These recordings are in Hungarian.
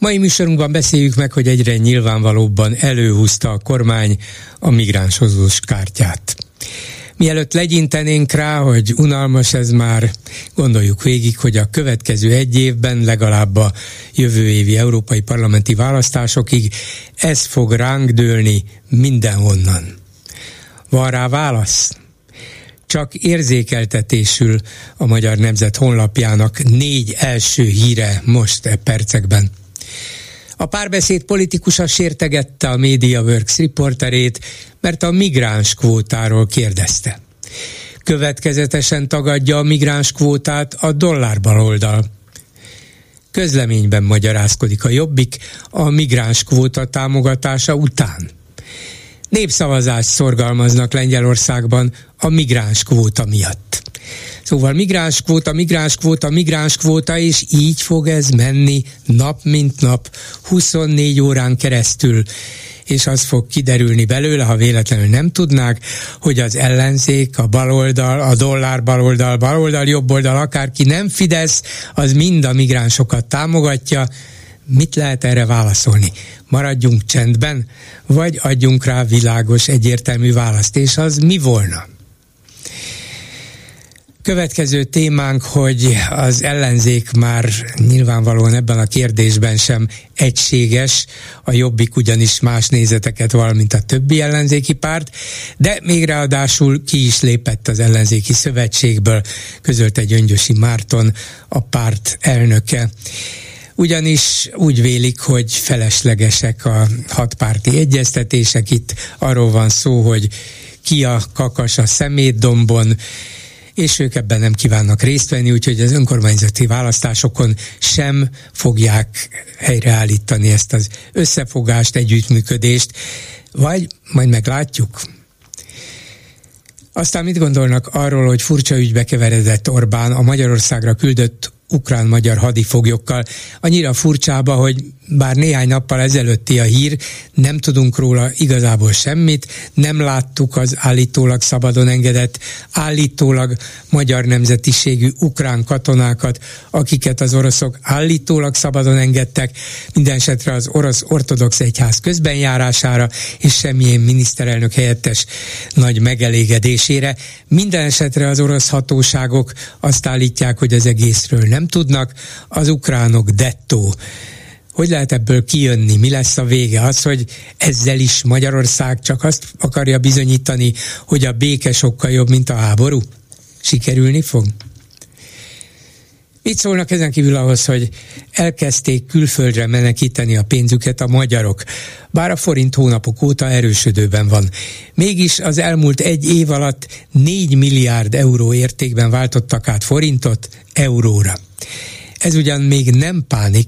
Mai műsorunkban beszéljük meg, hogy egyre nyilvánvalóbban előhúzta a kormány a migránsozós kártyát. Mielőtt legyintenénk rá, hogy unalmas ez már, gondoljuk végig, hogy a következő egy évben, legalább a jövő évi európai parlamenti választásokig ez fog ránk dőlni mindenhonnan. Van rá válasz? Csak érzékeltetésül a Magyar Nemzet honlapjának négy első híre most e percekben. A párbeszéd politikusa sértegette a MediaWorks riporterét, mert a migráns kvótáról kérdezte. Következetesen tagadja a migráns kvótát a dollárbaloldal. Közleményben magyarázkodik a Jobbik a migráns kvóta támogatása után. Népszavazást szorgalmaznak Lengyelországban a migráns kvóta miatt. Szóval migráns kvóta, migráns kvóta, migráns kvóta, és így fog ez menni nap mint nap, 24 órán keresztül és az fog kiderülni belőle, ha véletlenül nem tudnák, hogy az ellenzék, a baloldal, a dollár baloldal, baloldal, jobboldal, akárki nem Fidesz, az mind a migránsokat támogatja, mit lehet erre válaszolni? Maradjunk csendben, vagy adjunk rá világos, egyértelmű választ, és az mi volna? Következő témánk, hogy az ellenzék már nyilvánvalóan ebben a kérdésben sem egységes, a jobbik ugyanis más nézeteket val, mint a többi ellenzéki párt, de még ráadásul ki is lépett az ellenzéki szövetségből, közölte Gyöngyösi Márton, a párt elnöke. Ugyanis úgy vélik, hogy feleslegesek a hatpárti egyeztetések. Itt arról van szó, hogy ki a kakas a szemétdombon, és ők ebben nem kívánnak részt venni, úgyhogy az önkormányzati választásokon sem fogják helyreállítani ezt az összefogást, együttműködést, vagy majd meglátjuk. Aztán mit gondolnak arról, hogy furcsa ügybe keveredett Orbán a Magyarországra küldött ukrán-magyar hadifoglyokkal. Annyira furcsába, hogy bár néhány nappal ezelőtti a hír, nem tudunk róla igazából semmit, nem láttuk az állítólag szabadon engedett, állítólag magyar nemzetiségű ukrán katonákat, akiket az oroszok állítólag szabadon engedtek, minden esetre az orosz ortodox egyház közbenjárására, és semmilyen miniszterelnök helyettes nagy megelégedésére. Minden esetre az orosz hatóságok azt állítják, hogy az egészről nem tudnak, az ukránok dettó hogy lehet ebből kijönni, mi lesz a vége? Az, hogy ezzel is Magyarország csak azt akarja bizonyítani, hogy a béke sokkal jobb, mint a háború? Sikerülni fog? Mit szólnak ezen kívül ahhoz, hogy elkezdték külföldre menekíteni a pénzüket a magyarok, bár a forint hónapok óta erősödőben van. Mégis az elmúlt egy év alatt 4 milliárd euró értékben váltottak át forintot euróra. Ez ugyan még nem pánik,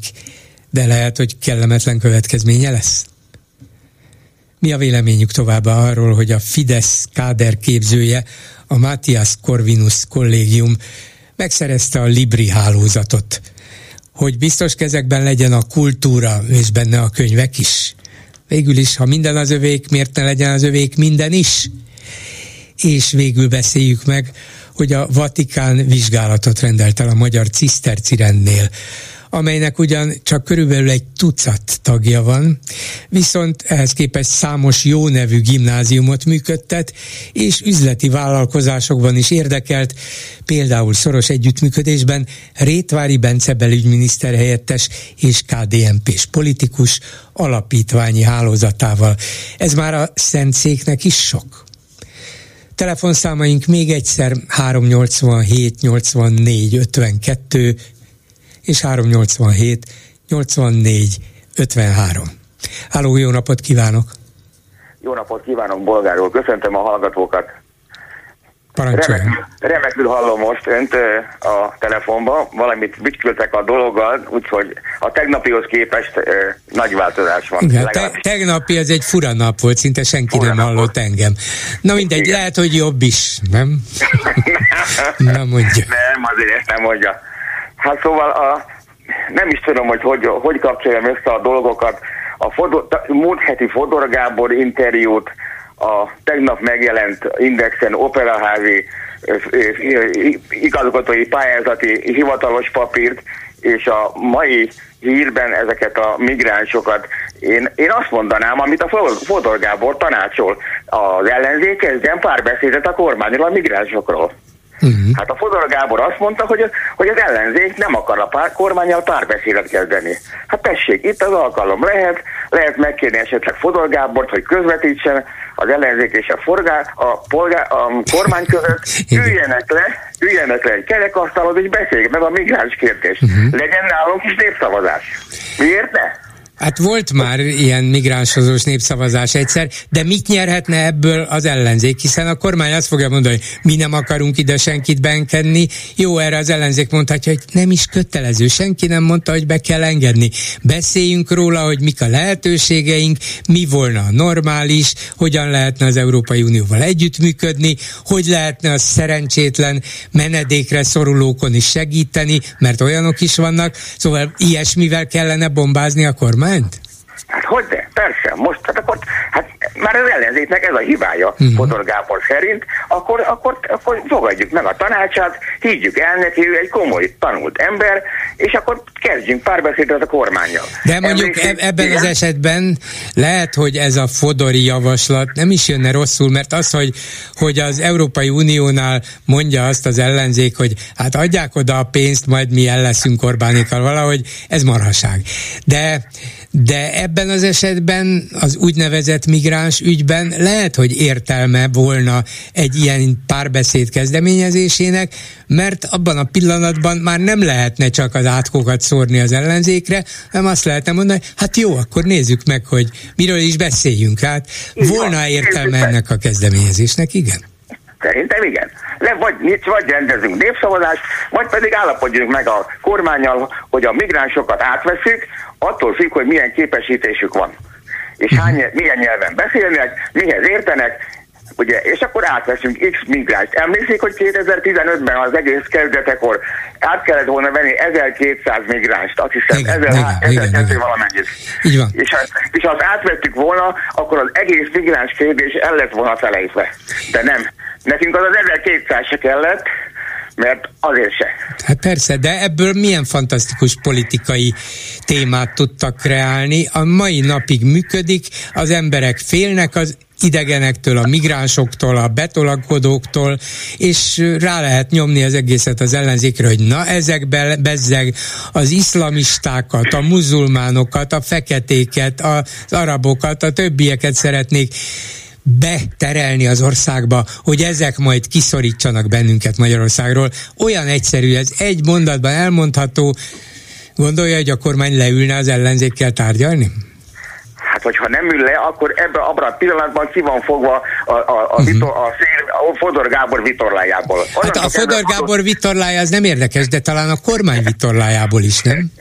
de lehet, hogy kellemetlen következménye lesz. Mi a véleményük továbbá arról, hogy a Fidesz káder képzője, a Matthias Corvinus kollégium megszerezte a Libri hálózatot, hogy biztos kezekben legyen a kultúra, és benne a könyvek is. Végül is, ha minden az övék, miért ne legyen az övék minden is? És végül beszéljük meg, hogy a Vatikán vizsgálatot rendelt el a magyar ciszterci rendnél amelynek ugyan csak körülbelül egy tucat tagja van, viszont ehhez képest számos jó nevű gimnáziumot működtet, és üzleti vállalkozásokban is érdekelt, például szoros együttműködésben Rétvári Bence belügyminiszter helyettes és KDNP-s politikus alapítványi hálózatával. Ez már a Szentszéknek is sok. Telefonszámaink még egyszer 387 84 52 és 387 84 53. Háló, jó napot kívánok! Jó napot kívánok, bolgárul! Köszöntöm a hallgatókat! Parancsoljon. remekül hallom most önt a telefonban, valamit bütykültek a dologgal, úgyhogy a tegnapihoz képest nagy változás van. Igen, te- tegnapi az egy fura nap volt, szinte senki fura nem hallott volt. engem. Na mindegy, Igen. lehet, hogy jobb is, nem? nem mondja. Nem, azért ezt nem mondja. Hát szóval a, nem is tudom, hogy hogy, hogy kapcsoljam össze a dolgokat. A Fodor, múlt heti Fodor Gábor interjút, a tegnap megjelent Indexen operaházi igazgatói pályázati hivatalos papírt, és a mai hírben ezeket a migránsokat, én, én azt mondanám, amit a Fodor Gábor tanácsol, az ellenzék kezdjen párbeszédet a kormányról a migránsokról. Uh-huh. Hát a Fodor Gábor azt mondta, hogy, hogy az ellenzék nem akar a pár, kormányjal párbeszédet kezdeni. Hát tessék, itt az alkalom lehet, lehet megkérni esetleg Fodor Gábort, hogy közvetítsen az ellenzék és a, forgá, a, polgár, a kormány között, üljenek le, üljenek le egy kerekasztalhoz, és beszéljék meg a migráns kérdést. Uh-huh. Legyen nálunk is népszavazás. Miért ne? Hát volt már ilyen migránshozós népszavazás egyszer, de mit nyerhetne ebből az ellenzék? Hiszen a kormány azt fogja mondani, hogy mi nem akarunk ide senkit benkedni. Jó, erre az ellenzék mondhatja, hogy nem is kötelező. Senki nem mondta, hogy be kell engedni. Beszéljünk róla, hogy mik a lehetőségeink, mi volna a normális, hogyan lehetne az Európai Unióval együttműködni, hogy lehetne a szerencsétlen menedékre szorulókon is segíteni, mert olyanok is vannak. Szóval ilyesmivel kellene bombázni a kormány ment? Hát hogy de? Persze. Most, hát akkor, hát már az ellenzéknek ez a hibája, uh-huh. Fodor Gábor szerint, akkor, akkor, akkor fogadjuk meg a tanácsát, higgyük el neki, ő egy komoly, tanult ember, és akkor kezdjünk párbeszédet a kormányjal. De mondjuk Emlékszik, ebben igen? az esetben lehet, hogy ez a Fodori javaslat nem is jönne rosszul, mert az, hogy, hogy az Európai Uniónál mondja azt az ellenzék, hogy hát adják oda a pénzt, majd mi el leszünk Orbánikkal valahogy, ez marhaság. De de ebben az esetben az úgynevezett migráns ügyben lehet, hogy értelme volna egy ilyen párbeszéd kezdeményezésének, mert abban a pillanatban már nem lehetne csak az átkokat szórni az ellenzékre, hanem azt lehetne mondani, hát jó, akkor nézzük meg, hogy miről is beszéljünk. Hát volna értelme ennek a kezdeményezésnek, igen? Szerintem igen. Le, vagy, vagy rendezünk népszavazást, vagy pedig állapodjunk meg a kormányjal, hogy a migránsokat átveszünk, attól függ, hogy milyen képesítésük van. És mhm. hány, milyen nyelven beszélnek, mihez értenek, ugye, és akkor átveszünk X migránst. Emlékszik, hogy 2015-ben az egész kezdetekor át kellett volna venni 1200 migránst, azt hiszem, igen, 1200 valamennyit. Így van. És, és ha átvettük volna, akkor az egész migráns kérdés el lett volna felejtve. De nem. Nekünk az az 1200 se kellett, mert azért se. Hát persze, de ebből milyen fantasztikus politikai témát tudtak kreálni. A mai napig működik, az emberek félnek az idegenektől, a migránsoktól, a betolakodóktól, és rá lehet nyomni az egészet az ellenzékre, hogy na ezek be, bezzeg az iszlamistákat, a muzulmánokat, a feketéket, az arabokat, a többieket szeretnék beterelni az országba, hogy ezek majd kiszorítsanak bennünket Magyarországról. Olyan egyszerű ez, egy mondatban elmondható. Gondolja, hogy a kormány leülne az ellenzékkel tárgyalni? Hát, hogyha nem ül le, akkor ebben abban a pillanatban ki van fogva a, a, a, uh-huh. vitor, a, szél, a Fodor Gábor vitorlájából. hát a Fodor Gábor vitorlája az nem érdekes, de talán a kormány vitorlájából is, nem?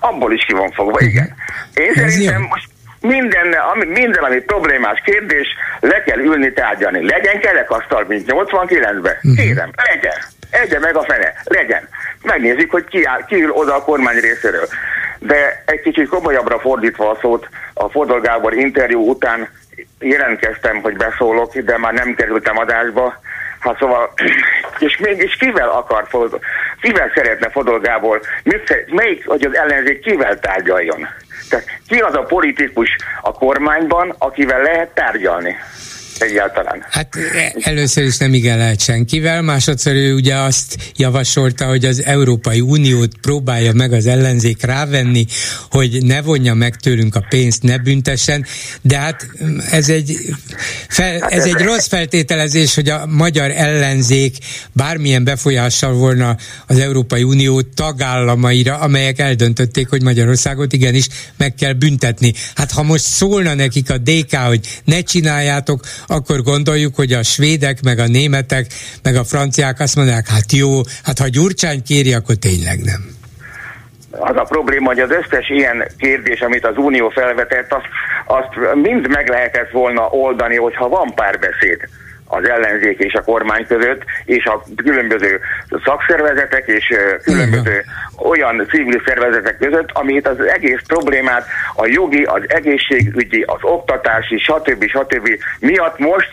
Abból is ki van fogva, igen. Én Ez szerintem jó. most minden, ami, minden, ami problémás kérdés, le kell ülni tárgyalni. Legyen kerekasztal, mint 89-ben. Uh-huh. Kérem, legyen. Egye meg a fene, legyen. Megnézzük, hogy ki, áll, ki ül oda a kormány részéről. De egy kicsit komolyabbra fordítva a szót, a Fodor Gábor interjú után jelentkeztem, hogy beszólok, de már nem kerültem adásba. Hát szóval, és mégis kivel akar, kivel szeretne Fodor Gábor, mit, melyik, hogy az ellenzék kivel tárgyaljon? Tehát ki az a politikus a kormányban, akivel lehet tárgyalni? Egyáltalán. Hát először is nem igen lehet senkivel, másodszor ő ugye azt javasolta, hogy az Európai Uniót próbálja meg az ellenzék rávenni, hogy ne vonja meg tőlünk a pénzt, ne büntessen, de hát ez egy, fel, hát ez egy rossz feltételezés, hogy a magyar ellenzék bármilyen befolyással volna az Európai Unió tagállamaira, amelyek eldöntötték, hogy Magyarországot igenis meg kell büntetni. Hát ha most szólna nekik a DK, hogy ne csináljátok, akkor gondoljuk, hogy a svédek, meg a németek, meg a franciák azt mondják, hát jó, hát ha Gyurcsány kéri, akkor tényleg nem. Az a probléma, hogy az összes ilyen kérdés, amit az Unió felvetett, azt, azt mind meg lehetett volna oldani, hogyha van párbeszéd az ellenzék és a kormány között, és a különböző szakszervezetek és különböző olyan civil szervezetek között, amit az egész problémát a jogi, az egészségügyi, az oktatási, stb. stb. miatt most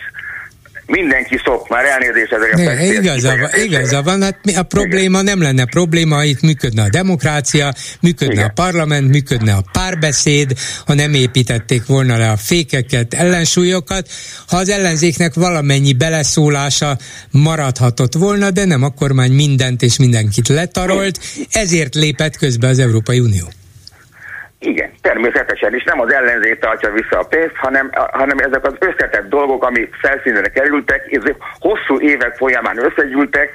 mindenki szok, már elnézést a igaza, igaza van, hát a probléma nem lenne probléma, itt működne a demokrácia, működne Igen. a parlament, működne a párbeszéd, ha nem építették volna le a fékeket, ellensúlyokat, ha az ellenzéknek valamennyi beleszólása maradhatott volna, de nem a kormány mindent és mindenkit letarolt, ezért lépett közbe az Európai Unió. Igen, természetesen is nem az ellenzék tartja vissza a pénzt, hanem, hanem ezek az összetett dolgok, ami felszínre kerültek, és hosszú évek folyamán összegyűltek,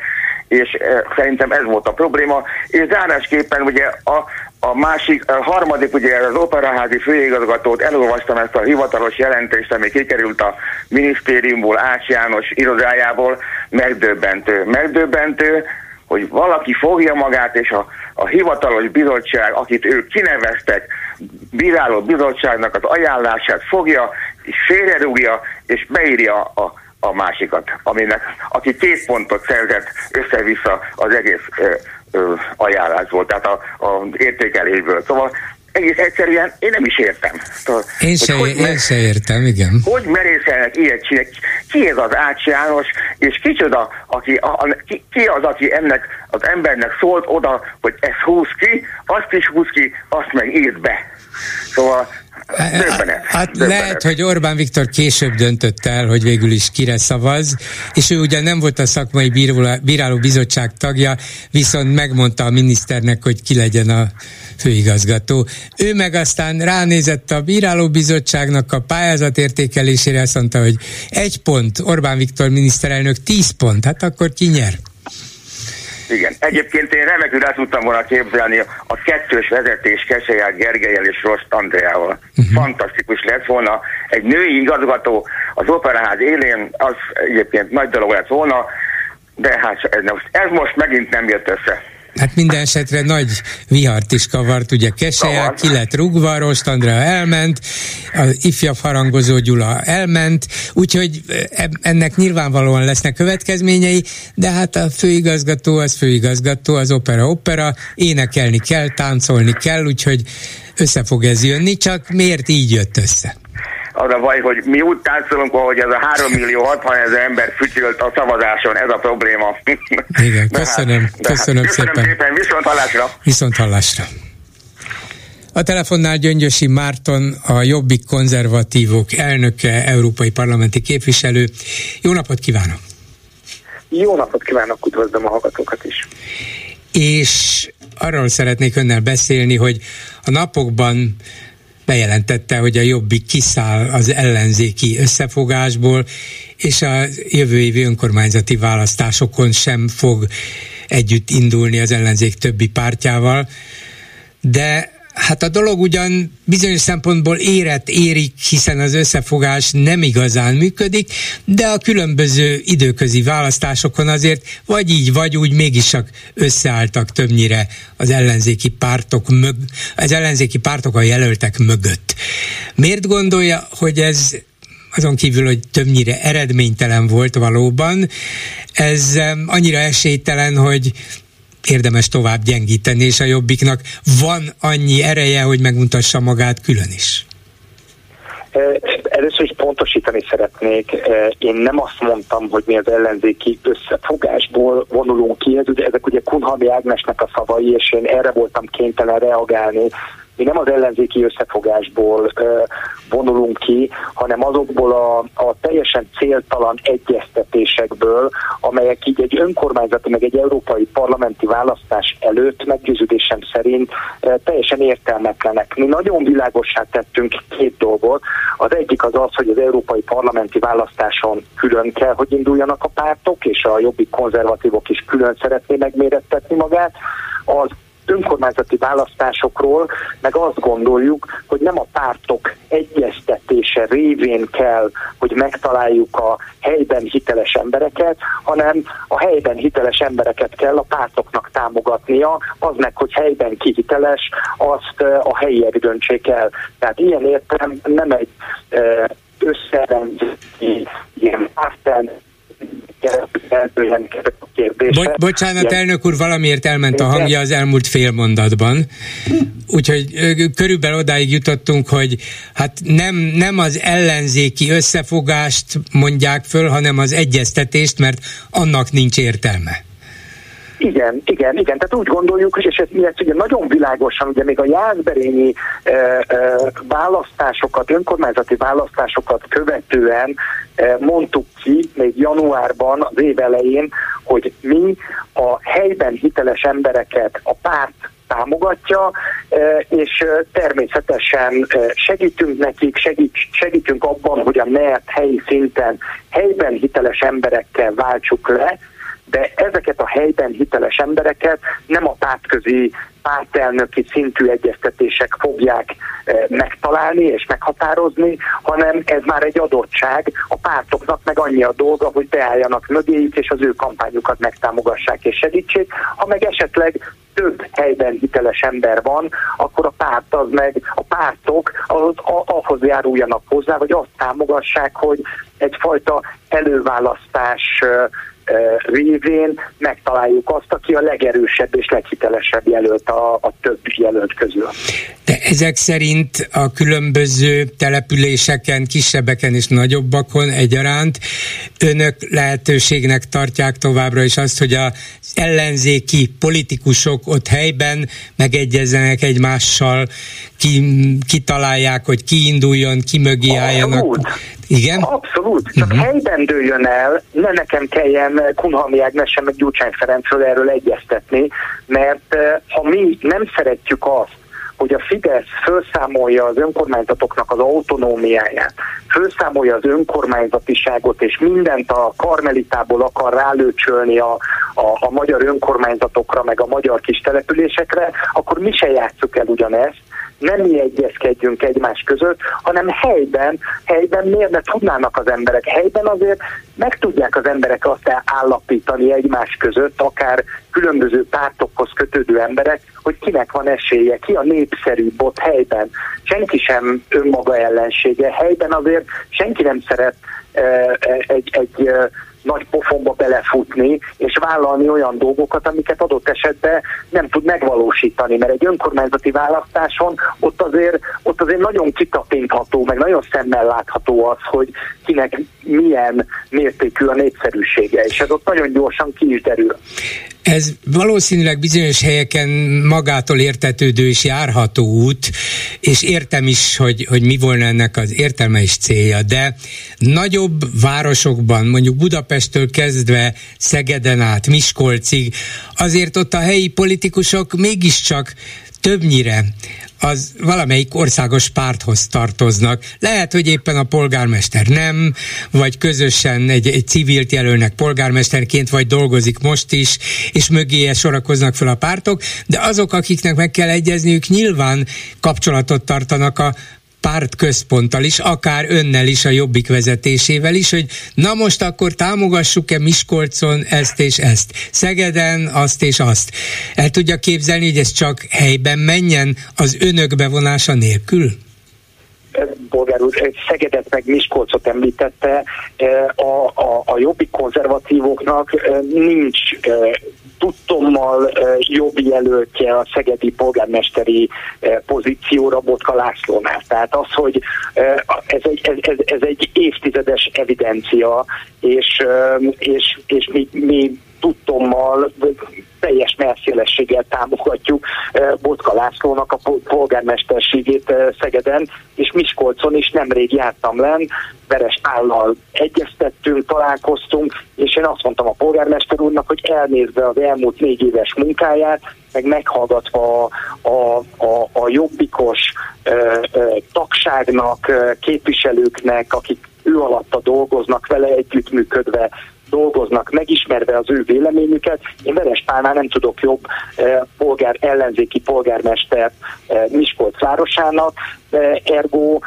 és e, szerintem ez volt a probléma. És zárásképpen ugye a, a másik, a harmadik, ugye az operaházi főigazgatót, elolvastam ezt a hivatalos jelentést, ami kikerült a minisztériumból, Ács János irodájából, megdöbbentő. Megdöbbentő, hogy valaki fogja magát, és a, a hivatalos bizottság, akit ők kineveztek, bíráló bizottságnak az ajánlását fogja, és félrerúgja, és beírja a, a másikat, aminek, aki két pontot szerzett össze-vissza az egész ö, ö, ajánlásból, tehát a, a értékelésből. Szóval egész egyszerűen én nem is értem. Én, se, hogy, én se értem, igen. Hogy merészelnek ilyet csinálni? Ki ez az Ács János, és kicsoda, aki, a, a, ki, ki az, aki ennek az embernek szólt oda, hogy ez húz ki, azt is húz ki, azt meg írd be. Szóval Döbbenet, hát döbbenet. lehet, hogy Orbán Viktor később döntött el, hogy végül is kire szavaz, és ő ugye nem volt a szakmai bíráló bizottság tagja, viszont megmondta a miniszternek, hogy ki legyen a főigazgató. Ő meg aztán ránézett a bírálóbizottságnak a pályázat értékelésére, azt mondta, hogy egy pont, Orbán Viktor miniszterelnök tíz pont, hát akkor ki nyer? Igen. Egyébként én remekül el tudtam volna képzelni a kettős vezetés Keselyák Gergelyel és Rost Andreával. Uh-huh. Fantasztikus lett volna. Egy női igazgató az operaház élén, az egyébként nagy dolog lett volna, de hát ez most megint nem jött össze. Hát minden esetre nagy vihart is kavart, ugye Keseja ki lett rugva, Rost Andrea elment, az ifjabb harangozó Gyula elment, úgyhogy ennek nyilvánvalóan lesznek következményei, de hát a főigazgató az főigazgató, az opera opera, énekelni kell, táncolni kell, úgyhogy össze fog ez jönni, csak miért így jött össze? Az a baj, hogy mi úgy táncolunk, ahogy ez a 3 millió 60 ezer ember fütyölt a szavazáson, ez a probléma. Igen, köszönöm, hát, köszönöm, hát, szépen. köszönöm szépen. Viszont hallásra. Viszont hallásra. A telefonnál Gyöngyösi Márton, a Jobbik konzervatívok elnöke, európai parlamenti képviselő. Jó napot kívánok! Jó napot kívánok, üdvözlöm a hallgatókat is. És arról szeretnék önnel beszélni, hogy a napokban bejelentette, hogy a Jobbik kiszáll az ellenzéki összefogásból, és a jövő évi önkormányzati választásokon sem fog együtt indulni az ellenzék többi pártjával, de Hát a dolog ugyan bizonyos szempontból érett érik, hiszen az összefogás nem igazán működik, de a különböző időközi választásokon azért vagy így, vagy úgy mégis csak összeálltak többnyire az ellenzéki pártok mög, az ellenzéki pártok a jelöltek mögött. Miért gondolja, hogy ez azon kívül, hogy többnyire eredménytelen volt valóban, ez annyira esélytelen, hogy érdemes tovább gyengíteni, és a jobbiknak van annyi ereje, hogy megmutassa magát külön is. Először is pontosítani szeretnék. Én nem azt mondtam, hogy mi az ellenzéki összefogásból vonulunk ki, ezek ugye Kunhalmi Ágnesnek a szavai, és én erre voltam kénytelen reagálni, mi nem az ellenzéki összefogásból vonulunk ki, hanem azokból a, a teljesen céltalan egyeztetésekből, amelyek így egy önkormányzati, meg egy európai parlamenti választás előtt meggyőződésem szerint teljesen értelmetlenek. Mi nagyon világossá tettünk két dolgot. Az egyik az az, hogy az európai parlamenti választáson külön kell, hogy induljanak a pártok, és a jobbik konzervatívok is külön szeretné megmérettetni magát. Az önkormányzati választásokról meg azt gondoljuk, hogy nem a pártok egyeztetése révén kell, hogy megtaláljuk a helyben hiteles embereket, hanem a helyben hiteles embereket kell a pártoknak támogatnia, az meg, hogy helyben kihiteles, azt a helyiek döntsék el. Tehát ilyen értem nem egy összerendező ilyen pártel Bo- bocsánat, elnök úr, valamiért elment a hangja az elmúlt fél mondatban. Úgyhogy körülbelül odáig jutottunk, hogy hát nem, nem az ellenzéki összefogást mondják föl, hanem az egyeztetést, mert annak nincs értelme. Igen, igen, igen. Tehát úgy gondoljuk, és ez, ez ugye nagyon világosan, ugye még a Jászberényi e, e, választásokat, önkormányzati választásokat követően e, mondtuk ki még januárban, az év elején, hogy mi a helyben hiteles embereket a párt támogatja, és természetesen segítünk nekik, segít, segítünk abban, hogy a NERT helyi szinten helyben hiteles emberekkel váltsuk le, de ezeket a helyben hiteles embereket nem a pártközi pártelnöki szintű egyeztetések fogják eh, megtalálni és meghatározni, hanem ez már egy adottság, a pártoknak meg annyi a dolga, hogy beálljanak mögéjük, és az ő kampányukat megtámogassák és segítsék. Ha meg esetleg több helyben hiteles ember van, akkor a párt az meg, a pártok ahhoz, ahhoz járuljanak hozzá, vagy azt támogassák, hogy egyfajta előválasztás eh, révén megtaláljuk azt, aki a legerősebb és leghitelesebb jelölt a, a több jelölt közül. De ezek szerint a különböző településeken, kisebbeken és nagyobbakon egyaránt önök lehetőségnek tartják továbbra is azt, hogy az ellenzéki politikusok ott helyben megegyezzenek egymással, ki, kitalálják, hogy ki induljon, ki mögé álljanak. Igen? Abszolút. Csak uh-huh. helyben dőljön el, ne nekem kelljen Kunhalmi Ágnesen meg Gyurcsány Ferencről erről egyeztetni, mert ha mi nem szeretjük azt, hogy a Fidesz felszámolja az önkormányzatoknak az autonómiáját, felszámolja az önkormányzatiságot, és mindent a karmelitából akar rálőcsölni a, a, a magyar önkormányzatokra, meg a magyar kis településekre, akkor mi se játsszuk el ugyanezt, nem mi egyezkedjünk egymás között, hanem helyben, helyben miért ne tudnának az emberek? Helyben azért meg tudják az emberek azt állapítani egymás között, akár különböző pártokhoz kötődő emberek, hogy kinek van esélye, ki a népszerűbb ott helyben. Senki sem önmaga ellensége. Helyben azért senki nem szeret egy, egy nagy pofonba belefutni, és vállalni olyan dolgokat, amiket adott esetben nem tud megvalósítani, mert egy önkormányzati választáson ott azért, ott azért nagyon kitapintható, meg nagyon szemmel látható az, hogy kinek milyen mértékű a népszerűsége, és ez ott nagyon gyorsan ki is derül. Ez valószínűleg bizonyos helyeken magától értetődő és járható út, és értem is, hogy, hogy mi volna ennek az értelme és célja, de nagyobb városokban, mondjuk Budapesttől kezdve Szegeden át, Miskolcig, azért ott a helyi politikusok mégiscsak többnyire az valamelyik országos párthoz tartoznak. Lehet, hogy éppen a polgármester nem, vagy közösen egy, egy civilt jelölnek polgármesterként, vagy dolgozik most is, és mögéje sorakoznak fel a pártok, de azok, akiknek meg kell egyezniük, nyilván kapcsolatot tartanak a párt központtal is, akár önnel is, a jobbik vezetésével is, hogy na most akkor támogassuk-e Miskolcon ezt és ezt, Szegeden azt és azt. El tudja képzelni, hogy ez csak helyben menjen az önök bevonása nélkül? Bolgár úr Szegedet meg Miskolcot említette, a, a, a jobbik konzervatívoknak nincs tudtommal jobb jelöltje a szegedi polgármesteri pozícióra Botka Lászlónál. Tehát az, hogy ez egy, ez, ez egy évtizedes evidencia, és, és, és mi, mi tudtommal teljes merszélességgel támogatjuk Botka Lászlónak a polgármesterségét Szegeden, és Miskolcon is nemrég jártam len, Veres Pállal egyeztettünk, találkoztunk, és én azt mondtam a polgármester úrnak, hogy elnézve az elmúlt négy éves munkáját, meg meghallgatva a, a, a, a jobbikos ö, ö, tagságnak, képviselőknek, akik ő alatta dolgoznak vele együttműködve, dolgoznak, megismerve az ő véleményüket. Én Veres Pálnál nem tudok jobb polgár, ellenzéki polgármester Miskolc városának, ergo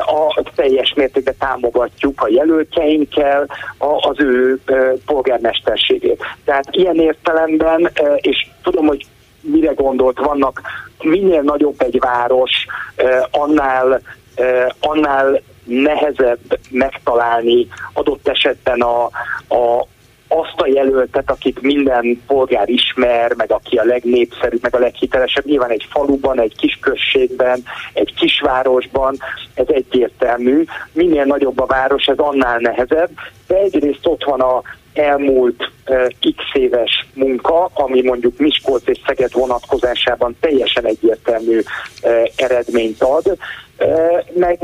a teljes mértékben támogatjuk a jelöltjeinkkel az ő polgármesterségét. Tehát ilyen értelemben, és tudom, hogy mire gondolt, vannak minél nagyobb egy város, annál, annál nehezebb megtalálni adott esetben a, a, azt a jelöltet, akit minden polgár ismer, meg aki a legnépszerűbb, meg a leghitelesebb, nyilván egy faluban, egy kisközségben, egy kisvárosban, ez egyértelmű. Minél nagyobb a város, ez annál nehezebb, de egyrészt ott van a elmúlt uh, x éves munka, ami mondjuk Miskolc és Szeged vonatkozásában teljesen egyértelmű uh, eredményt ad, uh, meg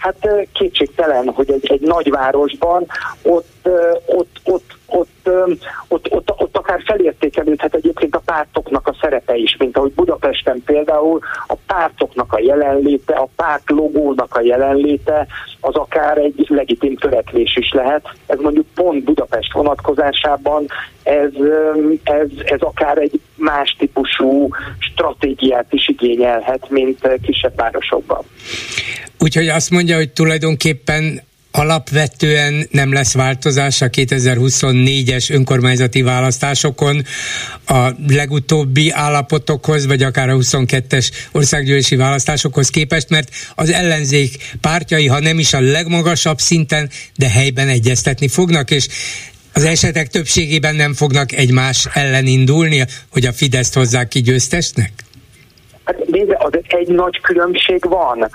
hát kétségtelen, hogy egy, egy nagyvárosban ott, ott, ott ott, ott, ott, ott akár felértékelődhet egyébként a pártoknak a szerepe is, mint ahogy Budapesten például a pártoknak a jelenléte, a párt logónak a jelenléte, az akár egy legitim törekvés is lehet. Ez mondjuk pont Budapest vonatkozásában ez, ez, ez akár egy más típusú stratégiát is igényelhet, mint kisebb városokban. Úgyhogy azt mondja, hogy tulajdonképpen alapvetően nem lesz változás a 2024-es önkormányzati választásokon a legutóbbi állapotokhoz, vagy akár a 22-es országgyűlési választásokhoz képest, mert az ellenzék pártjai, ha nem is a legmagasabb szinten, de helyben egyeztetni fognak, és az esetek többségében nem fognak egymás ellen indulni, hogy a Fideszt hozzák ki győztesnek? Hát nézze, az egy nagy különbség van,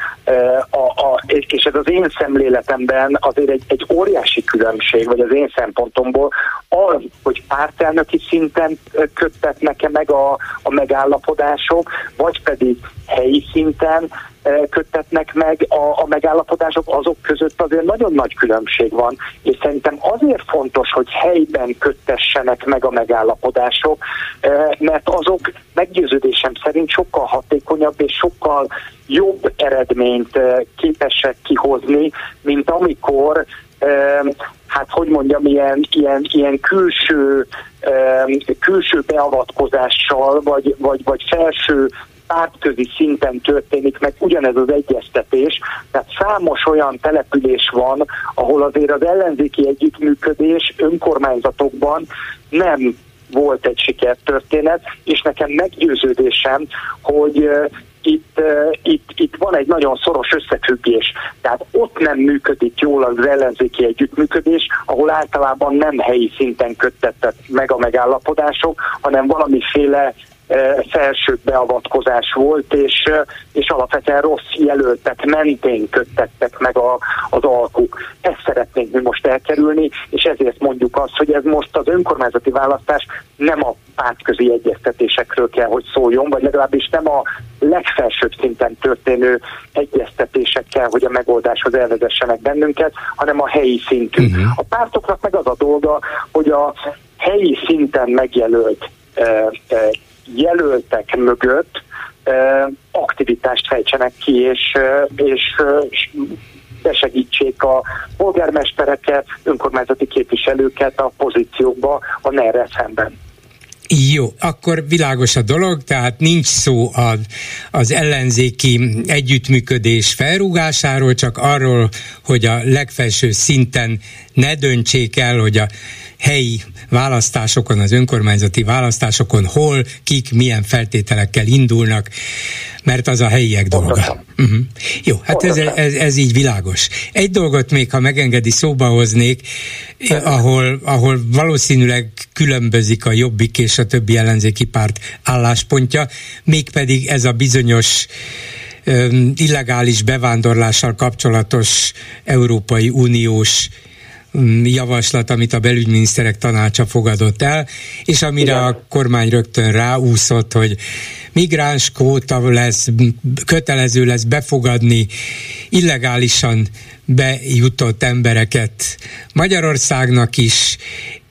a, a, és ez az én szemléletemben azért egy, egy óriási különbség, vagy az én szempontomból az, hogy pártelnöki szinten köttetnek-e meg a, a megállapodások, vagy pedig helyi szinten köttetnek meg a, a megállapodások, azok között azért nagyon nagy különbség van, és szerintem azért fontos, hogy helyben köttessenek meg a megállapodások, mert azok meggyőződésem szerint sokkal hatékonyabb és sokkal jobb eredményt képesek kihozni, mint amikor hát hogy mondjam, ilyen, ilyen, ilyen külső, külső beavatkozással, vagy, vagy, vagy felső pártközi szinten történik meg ugyanez az egyeztetés, tehát számos olyan település van, ahol azért az ellenzéki együttműködés önkormányzatokban nem volt egy sikertörténet, és nekem meggyőződésem, hogy itt, itt, itt van egy nagyon szoros összefüggés. Tehát ott nem működik jól az ellenzéki együttműködés, ahol általában nem helyi szinten köttetett meg a megállapodások, hanem valamiféle felső beavatkozás volt, és, és alapvetően rossz jelöltek mentén köttettek meg a, az alkuk. Ezt szeretnénk mi most elkerülni, és ezért mondjuk azt, hogy ez most az önkormányzati választás nem a pártközi egyeztetésekről kell, hogy szóljon, vagy legalábbis nem a legfelsőbb szinten történő egyeztetésekkel, hogy a megoldáshoz elvezessenek bennünket, hanem a helyi szintű. Uh-huh. A pártoknak meg az a dolga, hogy a helyi szinten megjelölt jelöltek mögött aktivitást fejtsenek ki, és, és, besegítsék a polgármestereket, önkormányzati képviselőket a pozíciókba a NER szemben. Jó, akkor világos a dolog, tehát nincs szó az, az ellenzéki együttműködés felrúgásáról, csak arról, hogy a legfelső szinten ne döntsék el, hogy a helyi választásokon, az önkormányzati választásokon hol, kik, milyen feltételekkel indulnak, mert az a helyiek dolga. Uh-huh. Jó, hát ez, ez, ez így világos. Egy dolgot még, ha megengedi, szóba hoznék, ahol, ahol valószínűleg különbözik a jobbik és a többi ellenzéki párt álláspontja, mégpedig ez a bizonyos illegális bevándorlással kapcsolatos Európai Uniós javaslat, amit a belügyminiszterek tanácsa fogadott el, és amire Igen. a kormány rögtön ráúszott, hogy migráns kóta lesz, kötelező lesz befogadni illegálisan bejutott embereket Magyarországnak is,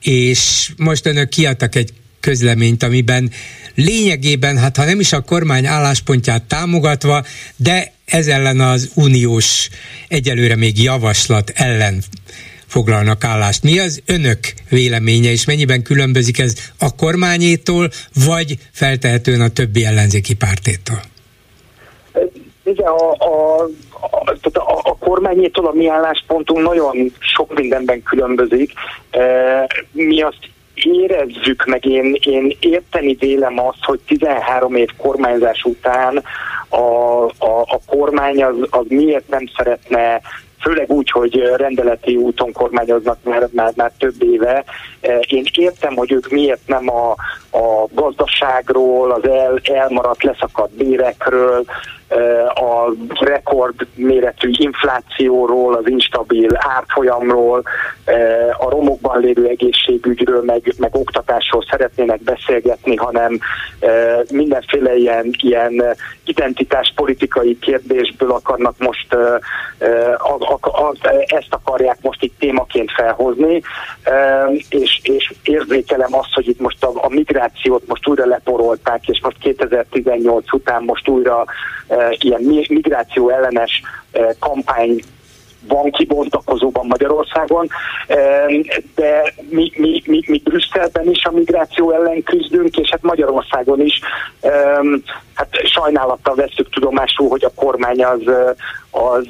és most önök kiadtak egy közleményt, amiben lényegében, hát ha nem is a kormány álláspontját támogatva, de ez ellen az uniós egyelőre még javaslat ellen foglalnak állást. Mi az önök véleménye, és mennyiben különbözik ez a kormányétól, vagy feltehetően a többi ellenzéki pártétól? Igen, a, a, a, a, a kormányétól a mi álláspontunk nagyon sok mindenben különbözik. Mi azt érezzük meg, én, én érteni vélem azt, hogy 13 év kormányzás után a, a, a kormány az, az miért nem szeretne főleg úgy, hogy rendeleti úton kormányoznak már, már, már több éve. Én értem, hogy ők miért nem a, a gazdaságról, az el, elmaradt, leszakadt bérekről, a rekord méretű inflációról, az instabil árfolyamról, a romokban lévő egészségügyről, meg, meg oktatásról szeretnének beszélgetni, hanem mindenféle ilyen, ilyen identitáspolitikai kérdésből akarnak most, ezt akarják most itt témaként felhozni, és, és érzékelem azt, hogy itt most a, a migrációt most újra leporolták, és most 2018 után most újra ilyen migráció ellenes kampány van kibontakozóban Magyarországon, de mi, mi, mi, mi Brüsszelben is a migráció ellen küzdünk, és hát Magyarországon is. Hát sajnálattal veszük tudomásul, hogy a kormány az, az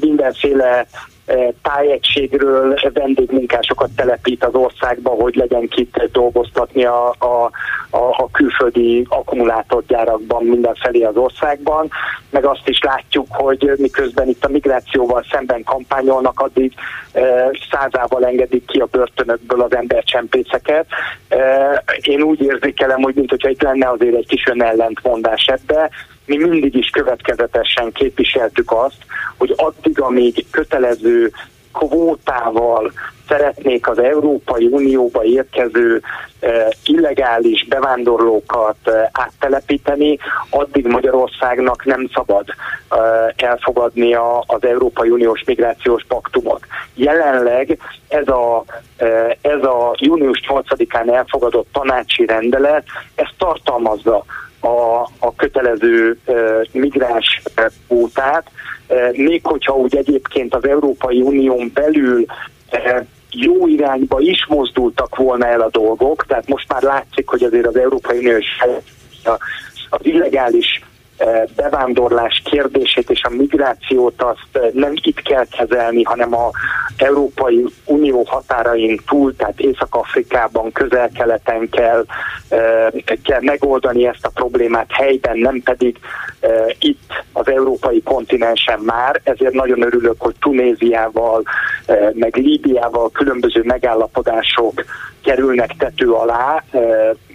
mindenféle tájegységről vendégmunkásokat telepít az országba, hogy legyen kit dolgoztatni a, a, a, a külföldi akkumulátorgyárakban mindenfelé az országban, meg azt is látjuk, hogy miközben itt a migrációval szemben kampányolnak, addig e, százával engedik ki a börtönökből az embercsempészeket. E, én úgy érzékelem, hogy mint hogyha itt lenne azért egy kis önellentmondás ebbe, mi mindig is következetesen képviseltük azt, hogy addig, amíg kötelező kvótával szeretnék az Európai Unióba érkező eh, illegális bevándorlókat eh, áttelepíteni, addig Magyarországnak nem szabad eh, elfogadni a, az Európai Uniós Migrációs Paktumot. Jelenleg ez a, ez a június 8-án elfogadott tanácsi rendelet, ez tartalmazza a, a kötelező migráns kvótát, még hogyha úgy egyébként az Európai Unión belül jó irányba is mozdultak volna el a dolgok, tehát most már látszik, hogy azért az Európai Unió is az illegális bevándorlás kérdését és a migrációt azt nem itt kell kezelni, hanem a Európai Unió határain túl, tehát Észak-Afrikában, közel-keleten kell, kell megoldani ezt a problémát helyben, nem pedig itt az európai kontinensen már, ezért nagyon örülök, hogy Tunéziával, meg Líbiával különböző megállapodások kerülnek tető alá,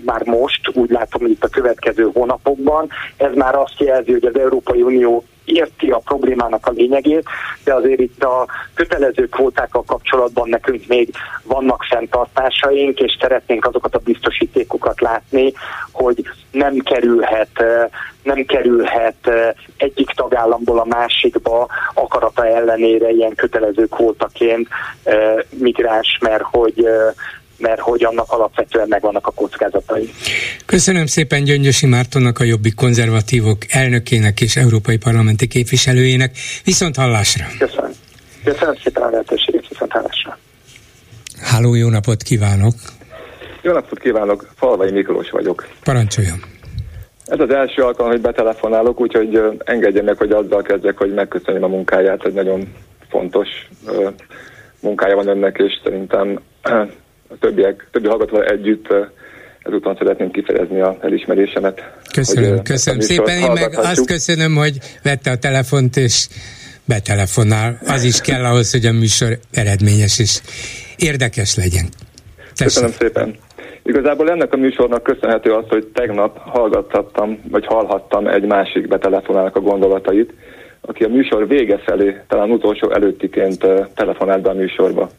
már most, úgy látom, itt a következő hónapokban. Ez már azt jelzi, hogy az Európai Unió érti a problémának a lényegét, de azért itt a kötelező kvótákkal kapcsolatban nekünk még vannak fenntartásaink, és szeretnénk azokat a biztosítékokat látni, hogy nem kerülhet, nem kerülhet egyik tagállamból a másikba akarata ellenére ilyen kötelező kvótaként migráns, mert hogy mert hogy annak alapvetően megvannak a kockázatai. Köszönöm szépen Gyöngyösi Mártonnak, a Jobbik konzervatívok elnökének és európai parlamenti képviselőjének. Viszont hallásra! Köszönöm. Köszönöm szépen a lehetőséget, viszont hallásra! Háló, jó napot kívánok! Jó napot kívánok, Falvai Miklós vagyok. Parancsoljon! Ez az első alkalom, hogy betelefonálok, úgyhogy engedje meg, hogy azzal kezdjek, hogy megköszönjem a munkáját, egy nagyon fontos munkája van önnek, és szerintem a többiek, többi hallgatóval együtt ezúton szeretném kifejezni a elismerésemet. Köszönöm, hogy, köszönöm szépen. Én meg azt köszönöm, hogy vette a telefont, és betelefonál. Az is kell ahhoz, hogy a műsor eredményes és érdekes legyen. Tessék. Köszönöm szépen. Igazából ennek a műsornak köszönhető az, hogy tegnap hallgattattam, vagy hallhattam egy másik betelefonálnak a gondolatait, aki a műsor vége felé, talán utolsó előttiként telefonált be a műsorba.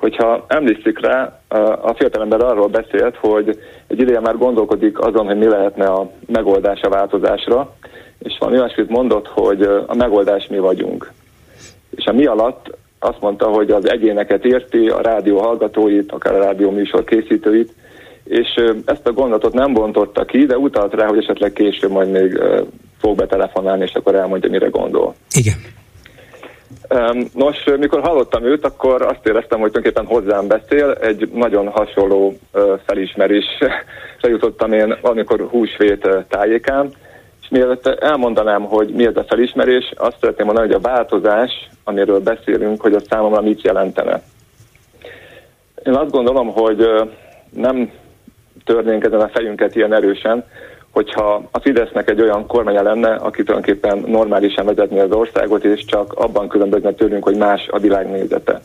Hogyha emlékszik rá, a fiatalember arról beszélt, hogy egy ideje már gondolkodik azon, hogy mi lehetne a megoldás a változásra, és van olyasmit mondott, hogy a megoldás mi vagyunk. És a mi alatt azt mondta, hogy az egyéneket érti, a rádió hallgatóit, akár a rádió műsor készítőit, és ezt a gondolatot nem bontotta ki, de utalt rá, hogy esetleg később majd még fog betelefonálni, és akkor elmondja, mire gondol. Igen. Nos, mikor hallottam őt, akkor azt éreztem, hogy tulajdonképpen hozzám beszél, egy nagyon hasonló felismerésre jutottam én, amikor húsvét tájékán, és mielőtt elmondanám, hogy mi ez a felismerés, azt szeretném mondani, hogy a változás, amiről beszélünk, hogy a számomra mit jelentene. Én azt gondolom, hogy nem törnénk ezen a fejünket ilyen erősen, hogyha a Fidesznek egy olyan kormánya lenne, aki tulajdonképpen normálisan vezetni az országot, és csak abban különbözne tőlünk, hogy más a világnézete.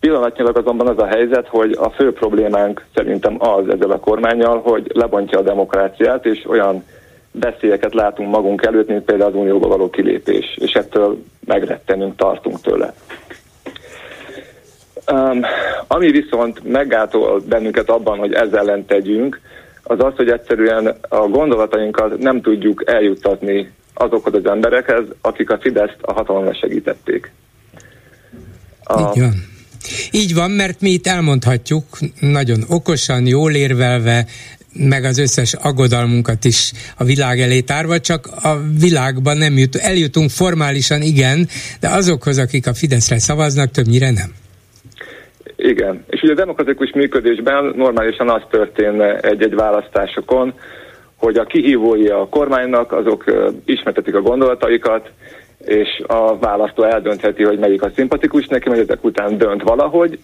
Pillanatnyilag azonban az a helyzet, hogy a fő problémánk szerintem az ezzel a kormányjal, hogy lebontja a demokráciát, és olyan beszélyeket látunk magunk előtt, mint például az unióba való kilépés, és ettől megrettenünk, tartunk tőle. Um, ami viszont meggátol bennünket abban, hogy ezzel ellen tegyünk, az az, hogy egyszerűen a gondolatainkat nem tudjuk eljuttatni azokhoz az emberekhez, akik a Fideszt a hatalomra segítették. A... Így van. Így van, mert mi itt elmondhatjuk nagyon okosan, jól érvelve, meg az összes aggodalmunkat is a világ elé tárva, csak a világban nem jut, eljutunk formálisan igen, de azokhoz, akik a Fideszre szavaznak, többnyire nem. Igen, és ugye a demokratikus működésben normálisan az történne egy-egy választásokon, hogy a kihívói a kormánynak, azok ismertetik a gondolataikat, és a választó eldöntheti, hogy melyik a szimpatikus neki, majd ezek után dönt valahogy,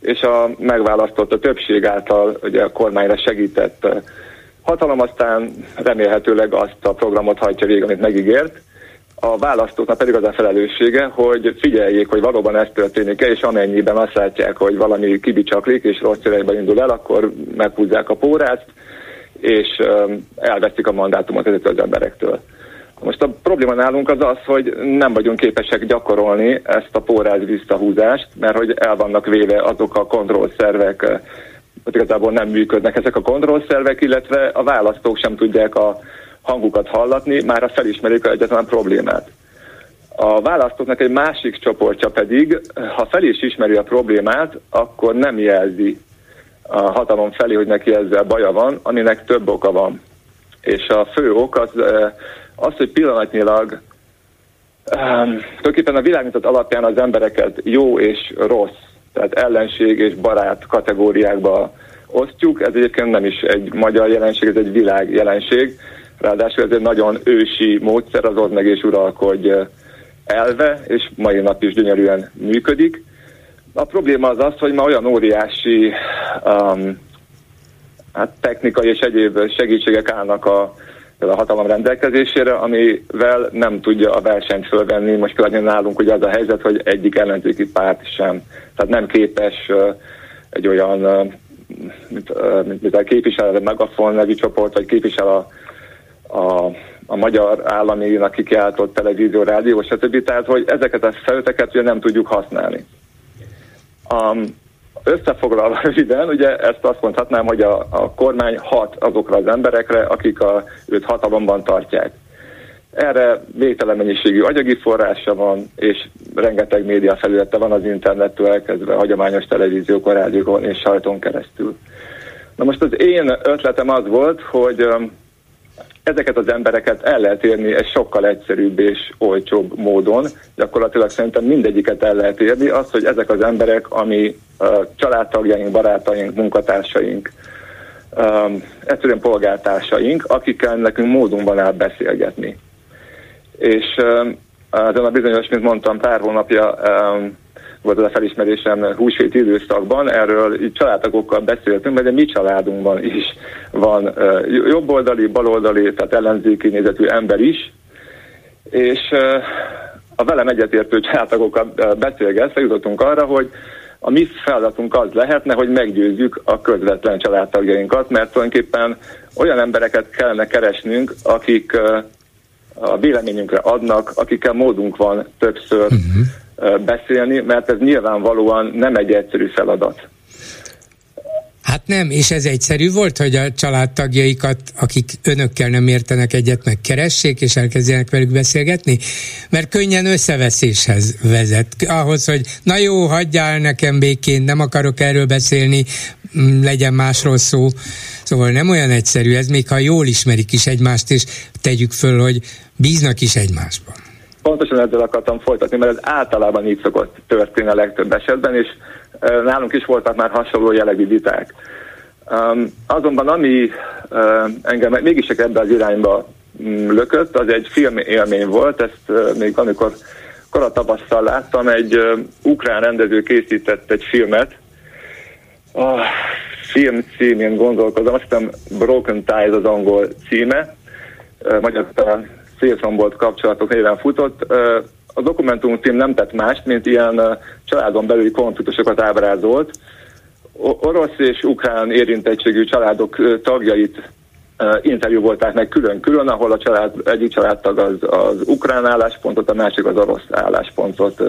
és a megválasztott a többség által ugye a kormányra segített hatalom aztán remélhetőleg azt a programot hajtja végig, amit megígért, a választóknak pedig az a felelőssége, hogy figyeljék, hogy valóban ez történik-e, és amennyiben azt látják, hogy valami kibicsaklik és rossz irányba indul el, akkor meghúzzák a pórát, és elveszik a mandátumot ezektől az emberektől. Most a probléma nálunk az az, hogy nem vagyunk képesek gyakorolni ezt a póráz visszahúzást, mert hogy el vannak véve azok a kontrollszervek, hogy igazából nem működnek ezek a kontrollszervek, illetve a választók sem tudják a hangukat hallatni, már a felismerik egyetlen problémát. A választóknak egy másik csoportja pedig, ha fel is ismeri a problémát, akkor nem jelzi a hatalom felé, hogy neki ezzel baja van, aminek több oka van. És a fő ok az, az hogy pillanatnyilag um, tulajdonképpen a világítat alapján az embereket jó és rossz, tehát ellenség és barát kategóriákba osztjuk. Ez egyébként nem is egy magyar jelenség, ez egy világ jelenség. Ráadásul ez egy nagyon ősi módszer, az meg és uralkodj elve, és mai nap is gyönyörűen működik. A probléma az az, hogy ma olyan óriási um, hát technikai és egyéb segítségek állnak a, a hatalom rendelkezésére, amivel nem tudja a versenyt fölvenni. Most például nálunk ugye az a helyzet, hogy egyik ellenzéki párt sem. Tehát nem képes uh, egy olyan, uh, mint, uh, mint, mint a képvisel a Megafon nevű csoport, vagy képvisel a a, a magyar államinak kikiáltott televízió, rádió, stb. Tehát, hogy ezeket a felületeket ugye nem tudjuk használni. Um, összefoglalva röviden, ugye ezt azt mondhatnám, hogy a, a kormány hat azokra az emberekre, akik a, őt hatalomban tartják. Erre végtelen mennyiségű anyagi forrása van, és rengeteg média felülete van az internettől elkezdve hagyományos televíziókon, rádiókon és sajton keresztül. Na most az én ötletem az volt, hogy ezeket az embereket el lehet érni egy sokkal egyszerűbb és olcsóbb módon. Gyakorlatilag szerintem mindegyiket el lehet érni. Az, hogy ezek az emberek, ami családtagjaink, barátaink, munkatársaink, egyszerűen polgártársaink, akikkel nekünk módunk van áll beszélgetni. És ezen a bizonyos, mint mondtam, pár hónapja volt az a felismerésem húsvét időszakban, erről így családtagokkal beszéltünk, mert a mi családunkban is van jobboldali, baloldali, tehát ellenzéki nézetű ember is, és a velem egyetértő családtagokkal beszélgetve jutottunk arra, hogy a mi feladatunk az lehetne, hogy meggyőzzük a közvetlen családtagjainkat, mert tulajdonképpen olyan embereket kellene keresnünk, akik a véleményünkre adnak, akikkel módunk van többször uh-huh beszélni, mert ez nyilvánvalóan nem egy egyszerű feladat. Hát nem, és ez egyszerű volt, hogy a családtagjaikat, akik önökkel nem értenek egyet, meg keressék, és elkezdjenek velük beszélgetni? Mert könnyen összeveszéshez vezet. Ahhoz, hogy na jó, hagyjál nekem békén, nem akarok erről beszélni, mm, legyen másról szó. Szóval nem olyan egyszerű ez, még ha jól ismerik is egymást, és tegyük föl, hogy bíznak is egymásban. Pontosan ezzel akartam folytatni, mert ez általában így szokott történni a legtöbb esetben, és nálunk is voltak már hasonló jellegű viták. Azonban ami engem mégis csak ebbe az irányba um, lökött, az egy film élmény volt, ezt még amikor koratavasszal láttam, egy ukrán rendező készített egy filmet, a film címén gondolkozom, azt hiszem Broken Ties az angol címe, magyar a szélrombolt kapcsolatok néven futott. A dokumentumfilm nem tett mást, mint ilyen családon belüli konfliktusokat ábrázolt, orosz és ukrán érintettségű családok tagjait interjú volták meg külön-külön, ahol a család, egyik családtag az, az ukrán álláspontot, a másik az orosz álláspontot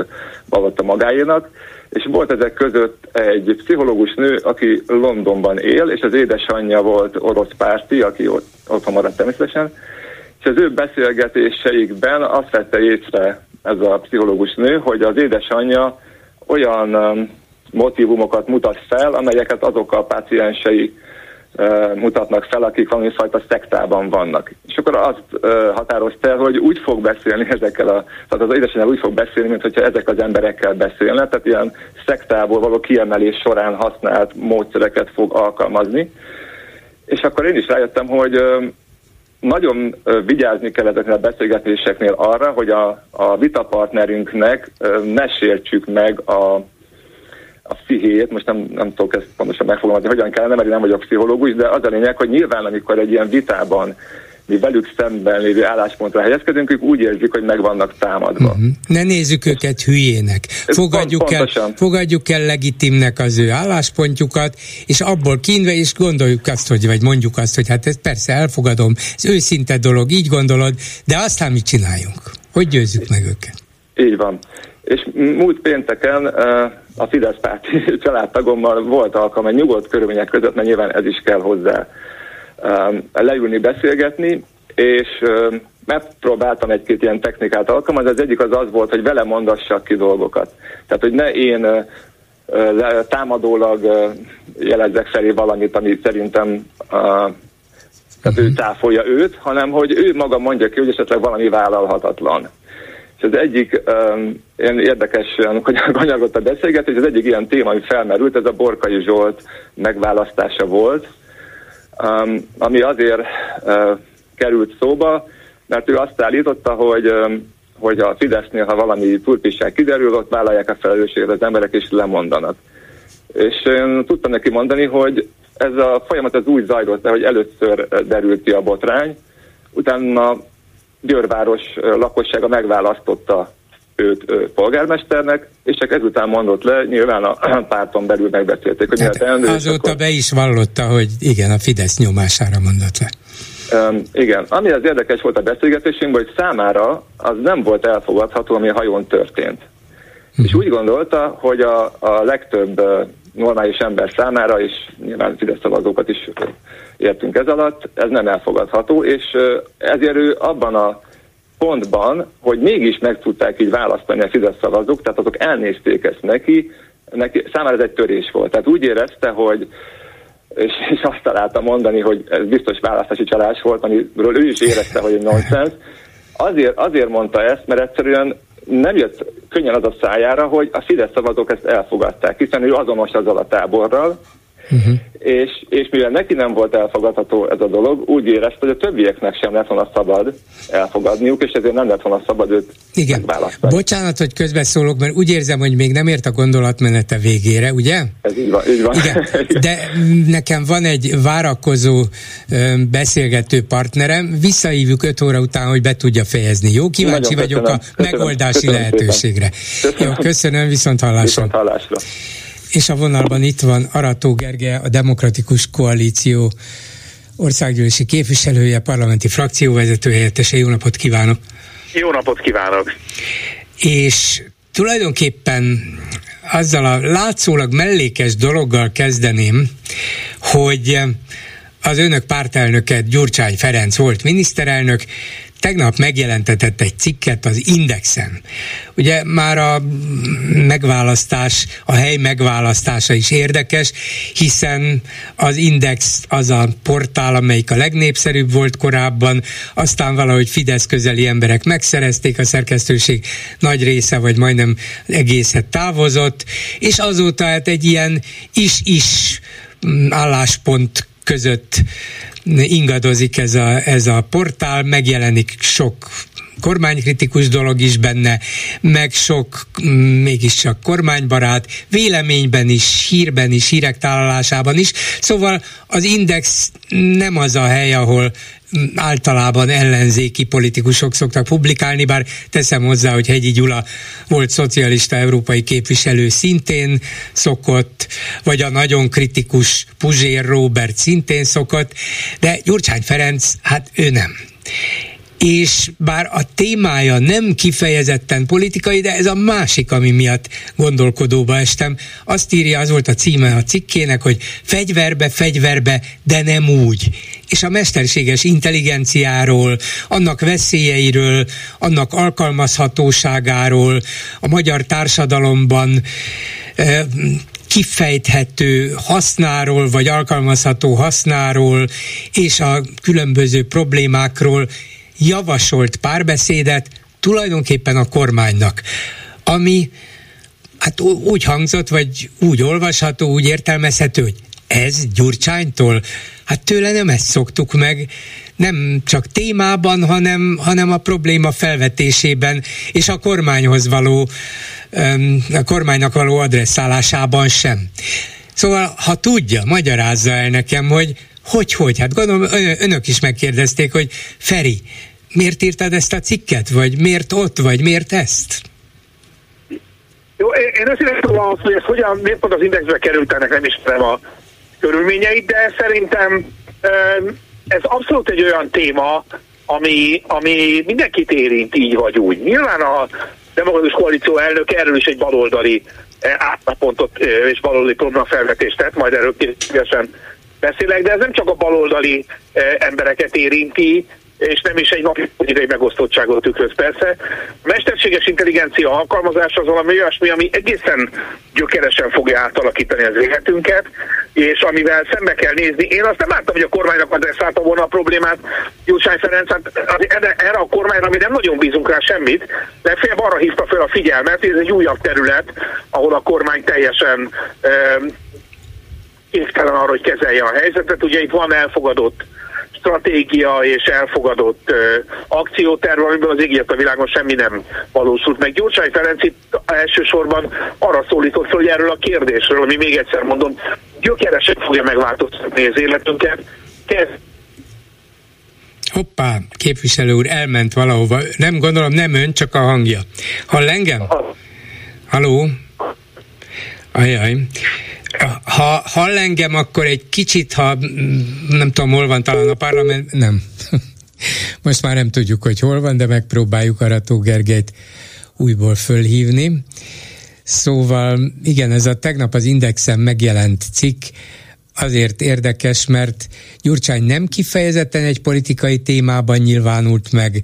vallotta magáénak. És volt ezek között egy pszichológus nő, aki Londonban él, és az édesanyja volt orosz párti, aki ott, otthon maradt természetesen, és az ő beszélgetéseikben azt vette észre ez a pszichológus nő, hogy az édesanyja olyan motivumokat mutat fel, amelyeket azok a páciensei mutatnak fel, akik valami fajta szektában vannak. És akkor azt határozta el, hogy úgy fog beszélni ezekkel a, tehát az édesanyja úgy fog beszélni, mint hogyha ezek az emberekkel beszélne, tehát ilyen szektából való kiemelés során használt módszereket fog alkalmazni. És akkor én is rájöttem, hogy nagyon vigyázni kell ezeknél a beszélgetéseknél arra, hogy a, a vitapartnerünknek ne sértsük meg a, a pszichéjét, most nem, nem tudok ezt pontosan megfogalmazni, hogyan kellene, mert én nem vagyok pszichológus, de az a lényeg, hogy nyilván amikor egy ilyen vitában mi velük szemben lévő álláspontra helyezkedünk, ők úgy érzik, hogy meg vannak támadva. Uh-huh. Ne nézzük őket hülyének. Fogadjuk, pont, el, fogadjuk el legitimnek az ő álláspontjukat, és abból kínve, és gondoljuk azt, hogy, vagy mondjuk azt, hogy hát ezt persze elfogadom, ez őszinte dolog, így gondolod, de aztán mit csináljunk? Hogy győzzük meg őket? Így van. És múlt pénteken a Fidesz párti családtagommal volt alkalom egy nyugodt körülmények között, mert nyilván ez is kell hozzá leülni, beszélgetni, és megpróbáltam egy-két ilyen technikát alkalmazni. Az egyik az az volt, hogy vele mondassak ki dolgokat. Tehát, hogy ne én támadólag jelezzek felé valamit, ami szerintem tehát ő cáfolja őt, hanem hogy ő maga mondja ki, hogy esetleg valami vállalhatatlan. És az egyik um, ilyen érdekesen kanyargott a beszélgetés, az egyik ilyen téma, ami felmerült, ez a Borkai Zsolt megválasztása volt, um, ami azért uh, került szóba, mert ő azt állította, hogy, um, hogy a Fidesznél, ha valami turpisság kiderül, ott vállalják a felelősséget az emberek, és lemondanak. És én tudtam neki mondani, hogy ez a folyamat az úgy zajlott hogy először derült ki a botrány, utána Győrváros lakossága megválasztotta őt polgármesternek, és csak ezután mondott le, nyilván a párton belül megbeszélték, hogy hát teendő. Azóta akkor... be is vallotta, hogy igen, a Fidesz nyomására mondott le. Um, igen, ami az érdekes volt a beszélgetésünkben, hogy számára az nem volt elfogadható, ami a hajón történt. Uh-huh. És úgy gondolta, hogy a, a legtöbb uh, normális ember számára, és nyilván Fidesz szavazókat is értünk ez alatt, ez nem elfogadható, és ezért ő abban a pontban, hogy mégis meg tudták így választani a Fidesz szavazók, tehát azok elnézték ezt neki, neki számára ez egy törés volt. Tehát úgy érezte, hogy és, és azt találta mondani, hogy ez biztos választási csalás volt, amiről ő is érezte, hogy egy nonsens. Azért, azért mondta ezt, mert egyszerűen nem jött könnyen az a szájára, hogy a Fidesz szavazók ezt elfogadták, hiszen ő azonos azzal a táborral, Uh-huh. És, és mivel neki nem volt elfogadható ez a dolog, úgy érezte, hogy a többieknek sem lett volna szabad elfogadniuk, és ezért nem lett volna szabad őt Igen. megválasztani. Bocsánat, hogy közbeszólok, mert úgy érzem, hogy még nem ért a gondolatmenete végére, ugye? Ez így van, így van. Igen. De nekem van egy várakozó beszélgető partnerem, visszahívjuk öt óra után, hogy be tudja fejezni. Jó, kíváncsi Nagyon vagyok köszönöm. a megoldási köszönöm lehetőségre. Köszönöm. Jó, köszönöm, viszont hallásra. Viszont hallásra. És a vonalban itt van Arató Gerge, a Demokratikus Koalíció országgyűlési képviselője, parlamenti frakcióvezető helyettese. Jó napot kívánok! Jó napot kívánok! És tulajdonképpen azzal a látszólag mellékes dologgal kezdeném, hogy az önök pártelnöke Gyurcsány Ferenc volt miniszterelnök, tegnap megjelentetett egy cikket az Indexen. Ugye már a megválasztás, a hely megválasztása is érdekes, hiszen az Index az a portál, amelyik a legnépszerűbb volt korábban, aztán valahogy Fidesz közeli emberek megszerezték, a szerkesztőség nagy része, vagy majdnem egészet távozott, és azóta hát egy ilyen is-is álláspont között ingadozik ez a, ez a portál, megjelenik sok kormánykritikus dolog is benne, meg sok mm, mégiscsak kormánybarát, véleményben is, hírben is, hírek tálalásában is. Szóval az Index nem az a hely, ahol általában ellenzéki politikusok szoktak publikálni, bár teszem hozzá, hogy Hegyi Gyula volt szocialista európai képviselő szintén szokott, vagy a nagyon kritikus Puzsér Robert szintén szokott, de Gyurcsány Ferenc, hát ő nem és bár a témája nem kifejezetten politikai, de ez a másik, ami miatt gondolkodóba estem. Azt írja, az volt a címe a cikkének, hogy fegyverbe, fegyverbe, de nem úgy. És a mesterséges intelligenciáról, annak veszélyeiről, annak alkalmazhatóságáról, a magyar társadalomban kifejthető hasznáról, vagy alkalmazható hasznáról, és a különböző problémákról javasolt párbeszédet tulajdonképpen a kormánynak, ami hát úgy hangzott, vagy úgy olvasható, úgy értelmezhető, hogy ez Gyurcsánytól? Hát tőle nem ezt szoktuk meg, nem csak témában, hanem, hanem a probléma felvetésében és a kormányhoz való, a kormánynak való adresszálásában sem. Szóval, ha tudja, magyarázza el nekem, hogy hogy, hogy? Hát gondolom önök is megkérdezték, hogy Feri, miért írtad ezt a cikket? Vagy miért ott? Vagy miért ezt? Jó, én őszintén tudom azt, hogy ez hogyan, miért pont az indexbe került, ennek nem ismerem a körülményeit, de szerintem ez abszolút egy olyan téma, ami, ami mindenkit érint így vagy úgy. Nyilván a demokratikus koalíció elnök erről is egy baloldali átnapontot és baloldali probléma felvetést tett, majd erről kérdésesen beszélek, de ez nem csak a baloldali embereket érinti, és nem is egy napi politikai megosztottságot tükröz persze. A mesterséges intelligencia alkalmazása az valami olyasmi, ami egészen gyökeresen fogja átalakítani az életünket, és amivel szembe kell nézni. Én azt nem láttam, hogy a kormánynak adresszálta volna a problémát Gyurcsány Ferenc, hát erre a kormányra mi nem nagyon bízunk rá semmit, fél arra hívta fel a figyelmet, hogy ez egy újabb terület, ahol a kormány teljesen képtelen arra, hogy kezelje a helyzetet. Ugye itt van elfogadott stratégia és elfogadott uh, akcióterv, amiből az égért a világon semmi nem valósult meg. Gyurcsány Ferenc itt elsősorban arra szólított hogy erről a kérdésről, ami még egyszer mondom, gyökeresen fogja megváltoztatni az életünket. Kezd Hoppá, képviselő úr elment valahova. Nem gondolom, nem ön, csak a hangja. Hall engem? Haló? Ajaj. Ha hall engem, akkor egy kicsit, ha mm, nem tudom, hol van talán a parlament, nem. Most már nem tudjuk, hogy hol van, de megpróbáljuk Arató Gergelyt újból fölhívni. Szóval igen, ez a tegnap az Indexen megjelent cikk, azért érdekes, mert Gyurcsány nem kifejezetten egy politikai témában nyilvánult meg,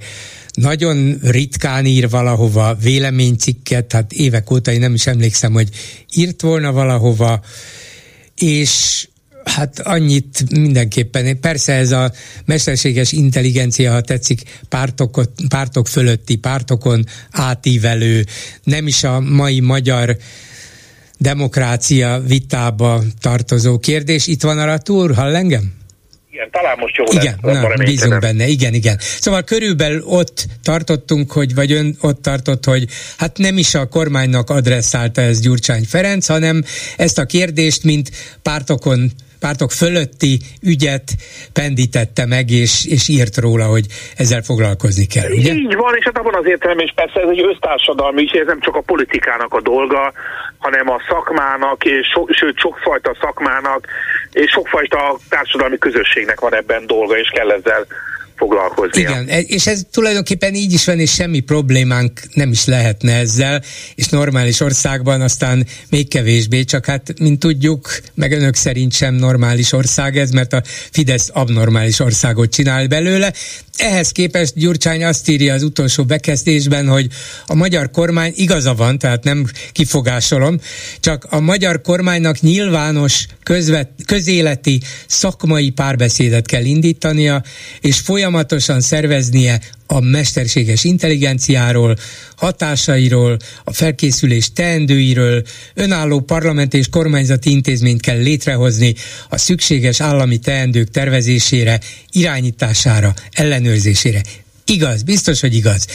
nagyon ritkán ír valahova véleménycikket, hát évek óta én nem is emlékszem, hogy írt volna valahova, és Hát annyit mindenképpen. Persze ez a mesterséges intelligencia, ha tetszik, pártokot, pártok fölötti, pártokon átívelő, nem is a mai magyar demokrácia vitába tartozó kérdés. Itt van a túr, hall engem? Igen, talán most jó Igen, lesz, na, bízunk benne, igen, igen. Szóval körülbelül ott tartottunk, hogy, vagy ön ott tartott, hogy hát nem is a kormánynak adresszálta ez Gyurcsány Ferenc, hanem ezt a kérdést, mint pártokon pártok fölötti ügyet pendítette meg, és, és írt róla, hogy ezzel foglalkozni kell, ugye? Így van, és hát abban az értelemben is persze ez egy össztársadalmi is, ez nem csak a politikának a dolga, hanem a szakmának, és so, sőt sokfajta szakmának, és sokfajta társadalmi közösségnek van ebben dolga, és kell ezzel foglalkozni. Igen, és ez tulajdonképpen így is van, és semmi problémánk nem is lehetne ezzel, és normális országban aztán még kevésbé, csak hát, mint tudjuk, meg önök szerint sem normális ország ez, mert a Fidesz abnormális országot csinál belőle. Ehhez képest Gyurcsány azt írja az utolsó bekezdésben, hogy a magyar kormány igaza van, tehát nem kifogásolom, csak a magyar kormánynak nyilvános közvet, közéleti szakmai párbeszédet kell indítania, és folyamatosan szerveznie a mesterséges intelligenciáról, hatásairól, a felkészülés teendőiről, önálló parlament és kormányzati intézményt kell létrehozni a szükséges állami teendők tervezésére, irányítására, ellenőrzésére. Igaz, biztos, hogy igaz.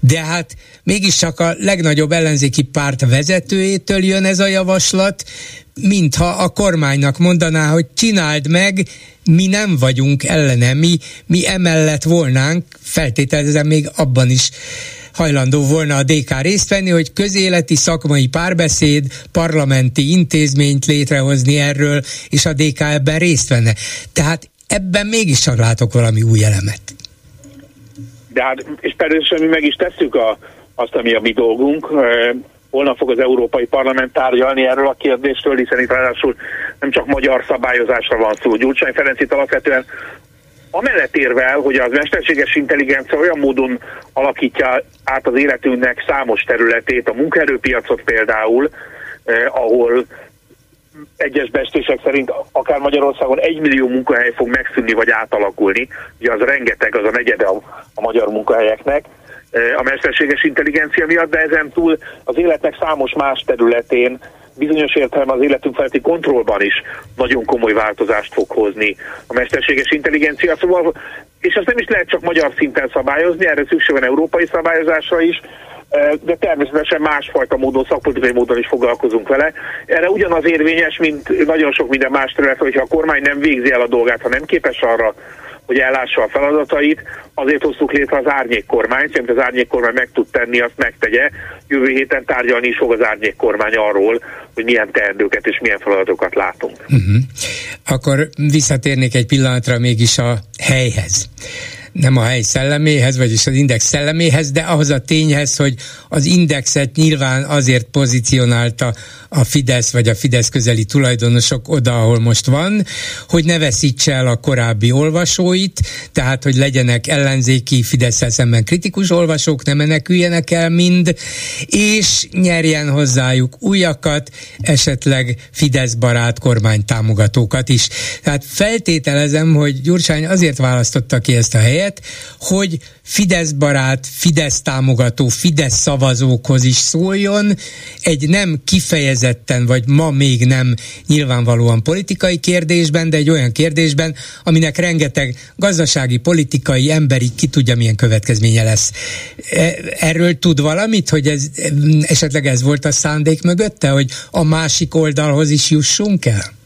De hát mégiscsak a legnagyobb ellenzéki párt vezetőjétől jön ez a javaslat, mintha a kormánynak mondaná, hogy csináld meg, mi nem vagyunk ellene, mi, mi emellett volnánk, feltételezem még abban is hajlandó volna a DK részt venni, hogy közéleti szakmai párbeszéd, parlamenti intézményt létrehozni erről, és a DK ebben részt venne. Tehát ebben mégiscsak látok valami új elemet. De hát, és természetesen mi meg is tesszük a, azt, ami a mi dolgunk. Holnap fog az Európai Parlament tárgyalni erről a kérdésről, hiszen itt ráadásul nem csak magyar szabályozásra van szó. Gyurcsány Ferenc itt alapvetően amellett érvel, hogy az mesterséges intelligencia olyan módon alakítja át az életünknek számos területét, a munkaerőpiacot például, eh, ahol egyes bestések szerint akár Magyarországon egy millió munkahely fog megszűnni vagy átalakulni, ugye az rengeteg, az a negyede a, a magyar munkahelyeknek, a mesterséges intelligencia miatt, de ezen túl az életnek számos más területén bizonyos értelemben az életünk feletti kontrollban is nagyon komoly változást fog hozni a mesterséges intelligencia. Szóval, és ezt nem is lehet csak magyar szinten szabályozni, erre szükség van európai szabályozásra is, de természetesen másfajta módon, szakpolitikai módon is foglalkozunk vele. Erre ugyanaz érvényes, mint nagyon sok minden más terület, hogyha a kormány nem végzi el a dolgát, ha nem képes arra, hogy ellássa a feladatait, azért hoztuk létre az árnyék kormányt, amit az árnyék kormány meg tud tenni, azt megtegye. Jövő héten tárgyalni is fog az árnyék kormány arról, hogy milyen teendőket és milyen feladatokat látunk. Uh-huh. Akkor visszatérnék egy pillanatra mégis a helyhez nem a hely szelleméhez, vagyis az index szelleméhez, de ahhoz a tényhez, hogy az indexet nyilván azért pozícionálta a Fidesz vagy a Fidesz közeli tulajdonosok oda, ahol most van, hogy ne veszítse el a korábbi olvasóit, tehát hogy legyenek ellenzéki Fidesz szemben kritikus olvasók, ne meneküljenek el mind, és nyerjen hozzájuk újakat, esetleg Fidesz barát kormány támogatókat is. Tehát feltételezem, hogy Gyurcsány azért választotta ki ezt a helyet, hogy Fidesz barát, Fidesz támogató, Fidesz szavazókhoz is szóljon, egy nem kifejezetten, vagy ma még nem nyilvánvalóan politikai kérdésben, de egy olyan kérdésben, aminek rengeteg gazdasági, politikai, emberi, ki tudja milyen következménye lesz. E, erről tud valamit, hogy ez esetleg ez volt a szándék mögötte, hogy a másik oldalhoz is jussunk el?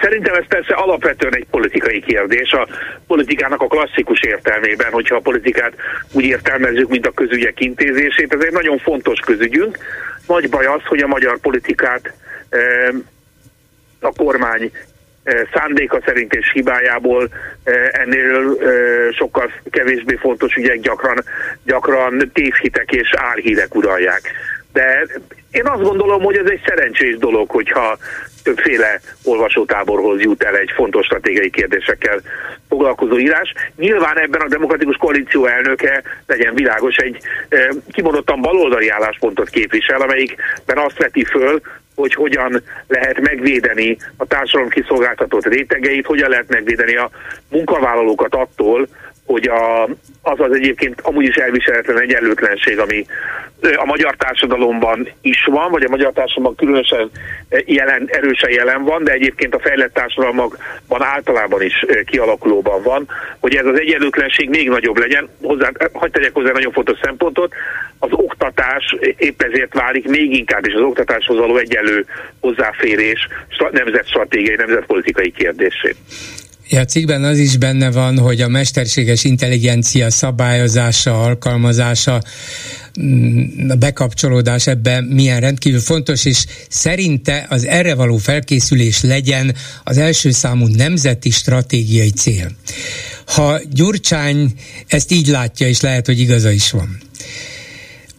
Szerintem ez persze alapvetően egy politikai kérdés, a politikának a klasszikus értelmében, hogyha a politikát úgy értelmezzük, mint a közügyek intézését, ez egy nagyon fontos közügyünk. Nagy baj az, hogy a magyar politikát a kormány szándéka szerint és hibájából ennél sokkal kevésbé fontos ügyek gyakran, gyakran tévhitek és álhírek uralják. De én azt gondolom, hogy ez egy szerencsés dolog, hogyha többféle olvasótáborhoz jut el egy fontos stratégiai kérdésekkel foglalkozó írás. Nyilván ebben a demokratikus koalíció elnöke, legyen világos, egy e, kimondottan baloldali álláspontot képvisel, amelyikben azt veti föl, hogy hogyan lehet megvédeni a társadalom kiszolgáltatott rétegeit, hogyan lehet megvédeni a munkavállalókat attól, hogy a, az az egyébként amúgy is elviselhetetlen egyenlőtlenség, ami a magyar társadalomban is van, vagy a magyar társadalomban különösen jelen, erősen jelen van, de egyébként a fejlett társadalmakban általában is kialakulóban van, hogy ez az egyenlőtlenség még nagyobb legyen. Hozzá, hagyd tegyek hozzá nagyon fontos szempontot, az oktatás épp ezért válik még inkább, és az oktatáshoz való egyenlő hozzáférés nemzetstratégiai, nemzetpolitikai kérdésé. Ja, a cikkben az is benne van, hogy a mesterséges intelligencia szabályozása, alkalmazása, bekapcsolódás ebben milyen rendkívül fontos, és szerinte az erre való felkészülés legyen az első számú nemzeti stratégiai cél. ha Gyurcsány ezt így látja, és lehet, hogy igaza is van,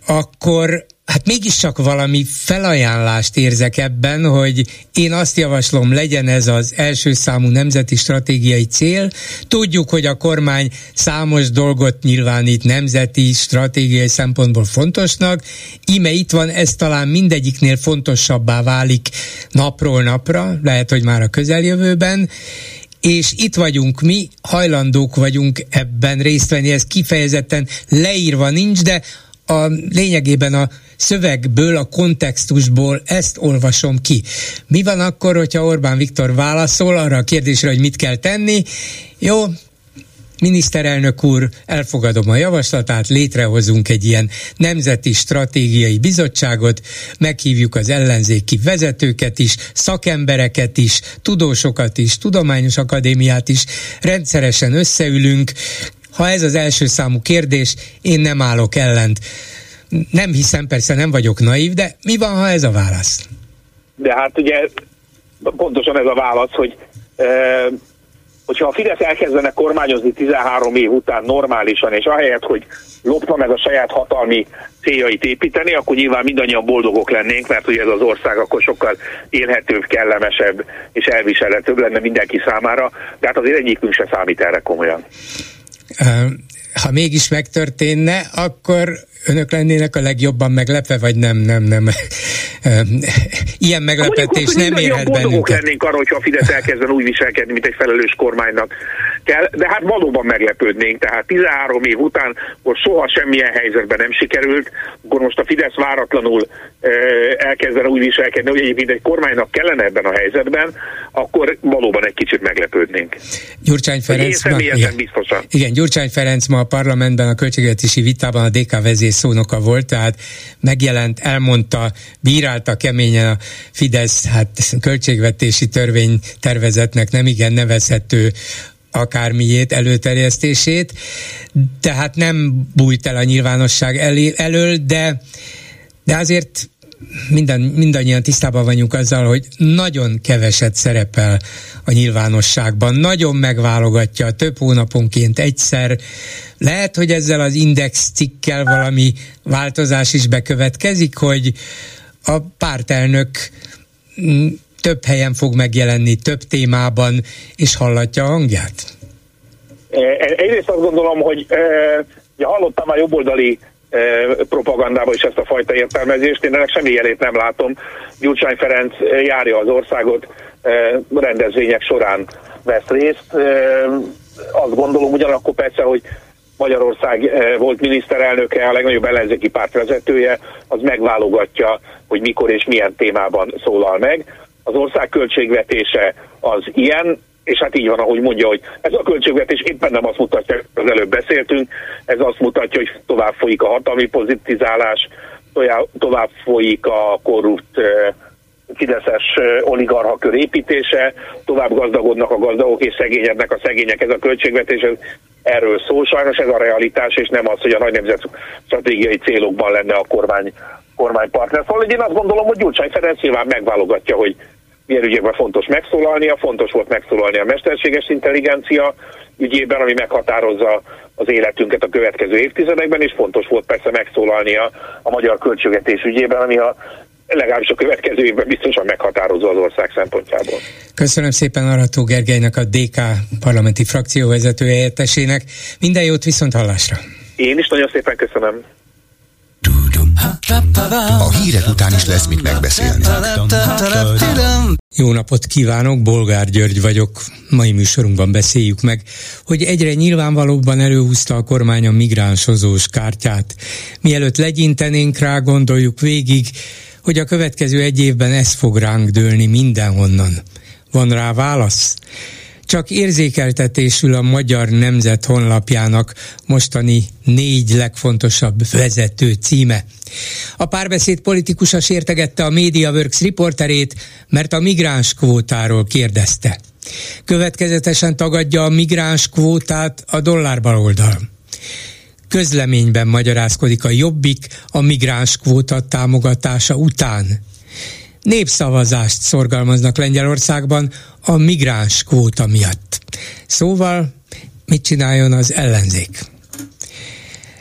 akkor hát mégiscsak valami felajánlást érzek ebben, hogy én azt javaslom, legyen ez az első számú nemzeti stratégiai cél. Tudjuk, hogy a kormány számos dolgot nyilvánít nemzeti stratégiai szempontból fontosnak. Ime itt van, ez talán mindegyiknél fontosabbá válik napról napra, lehet, hogy már a közeljövőben és itt vagyunk mi, hajlandók vagyunk ebben részt venni, ez kifejezetten leírva nincs, de a lényegében a szövegből, a kontextusból ezt olvasom ki. Mi van akkor, hogyha Orbán Viktor válaszol arra a kérdésre, hogy mit kell tenni? Jó, miniszterelnök úr, elfogadom a javaslatát, létrehozunk egy ilyen nemzeti stratégiai bizottságot, meghívjuk az ellenzéki vezetőket is, szakembereket is, tudósokat is, tudományos akadémiát is, rendszeresen összeülünk, ha ez az első számú kérdés, én nem állok ellent. Nem hiszem, persze nem vagyok naív, de mi van, ha ez a válasz? De hát ugye pontosan ez a válasz, hogy e, hogyha a Fidesz elkezdene kormányozni 13 év után normálisan, és ahelyett, hogy lopna meg a saját hatalmi céljait építeni, akkor nyilván mindannyian boldogok lennénk, mert ugye ez az ország akkor sokkal élhetőbb, kellemesebb és elviselhetőbb lenne mindenki számára, de hát azért egyikünk se számít erre komolyan ha mégis megtörténne, akkor önök lennének a legjobban meglepve, vagy nem, nem, nem. Ilyen meglepetés nem érhet bennünket. lennénk arra, hogyha a Fidesz elkezden úgy viselkedni, mint egy felelős kormánynak kell, de hát valóban meglepődnénk. Tehát 13 év után, akkor soha semmilyen helyzetben nem sikerült, akkor most a Fidesz váratlanul elkezdene úgy viselkedni, hogy egyébként egy kormánynak kellene ebben a helyzetben, akkor valóban egy kicsit meglepődnénk. Gyurcsány Ferenc, ma, igen, biztosan. igen, Gyurcsány Ferenc ma a parlamentben a költségvetési vitában a DK vezérszónoka volt, tehát megjelent, elmondta, bírálta keményen a Fidesz hát költségvetési törvény tervezetnek nem igen nevezhető akármiét, előterjesztését, tehát nem bújt el a nyilvánosság elé, elől, de, de azért minden, mindannyian tisztában vagyunk azzal, hogy nagyon keveset szerepel a nyilvánosságban, nagyon megválogatja több hónaponként egyszer. Lehet, hogy ezzel az index cikkel valami változás is bekövetkezik, hogy a pártelnök több helyen fog megjelenni, több témában, és hallatja a hangját? Egyrészt azt gondolom, hogy ja, hallottam már jobboldali propagandában is ezt a fajta értelmezést. Én ennek semmi jelét nem látom. Gyurcsány Ferenc járja az országot, rendezvények során vesz részt. Azt gondolom ugyanakkor persze, hogy Magyarország volt miniszterelnöke, a legnagyobb ellenzéki párt vezetője, az megválogatja, hogy mikor és milyen témában szólal meg az ország költségvetése az ilyen, és hát így van, ahogy mondja, hogy ez a költségvetés éppen nem azt mutatja, az előbb beszéltünk, ez azt mutatja, hogy tovább folyik a hatalmi pozitizálás, tovább folyik a korrupt fideszes oligarha kör építése, tovább gazdagodnak a gazdagok és szegényednek a szegények. Ez a költségvetés ez erről szól. Sajnos ez a realitás, és nem az, hogy a nagy nemzet stratégiai célokban lenne a kormány kormánypartner. Szóval én azt gondolom, hogy Gyurcsány Ferenc nyilván megválogatja, hogy milyen ügyekben fontos megszólalnia. Fontos volt megszólalni a mesterséges intelligencia ügyében, ami meghatározza az életünket a következő évtizedekben, és fontos volt persze megszólalnia a magyar költségvetés ügyében, ami a legalábbis a következő évben biztosan meghatározó az ország szempontjából. Köszönöm szépen Arató Gergelynek, a DK parlamenti frakcióvezető helyettesének. Minden jót viszont hallásra! Én is nagyon szépen köszönöm. A hírek után is lesz mit megbeszélni. Jó napot kívánok, Bolgár György vagyok. Mai műsorunkban beszéljük meg, hogy egyre nyilvánvalóbban előhúzta a kormány a migránsozós kártyát. Mielőtt legyintenénk rá, gondoljuk végig, hogy a következő egy évben ez fog ránk dőlni mindenhonnan. Van rá válasz? Csak érzékeltetésül a Magyar Nemzet honlapjának mostani négy legfontosabb vezető címe. A párbeszéd politikusa sértegette a MediaWorks riporterét, mert a migráns kvótáról kérdezte. Következetesen tagadja a migráns kvótát a dollárbaloldal. Közleményben magyarázkodik a Jobbik a migráns kvóta támogatása után népszavazást szorgalmaznak Lengyelországban a migráns kvóta miatt. Szóval mit csináljon az ellenzék?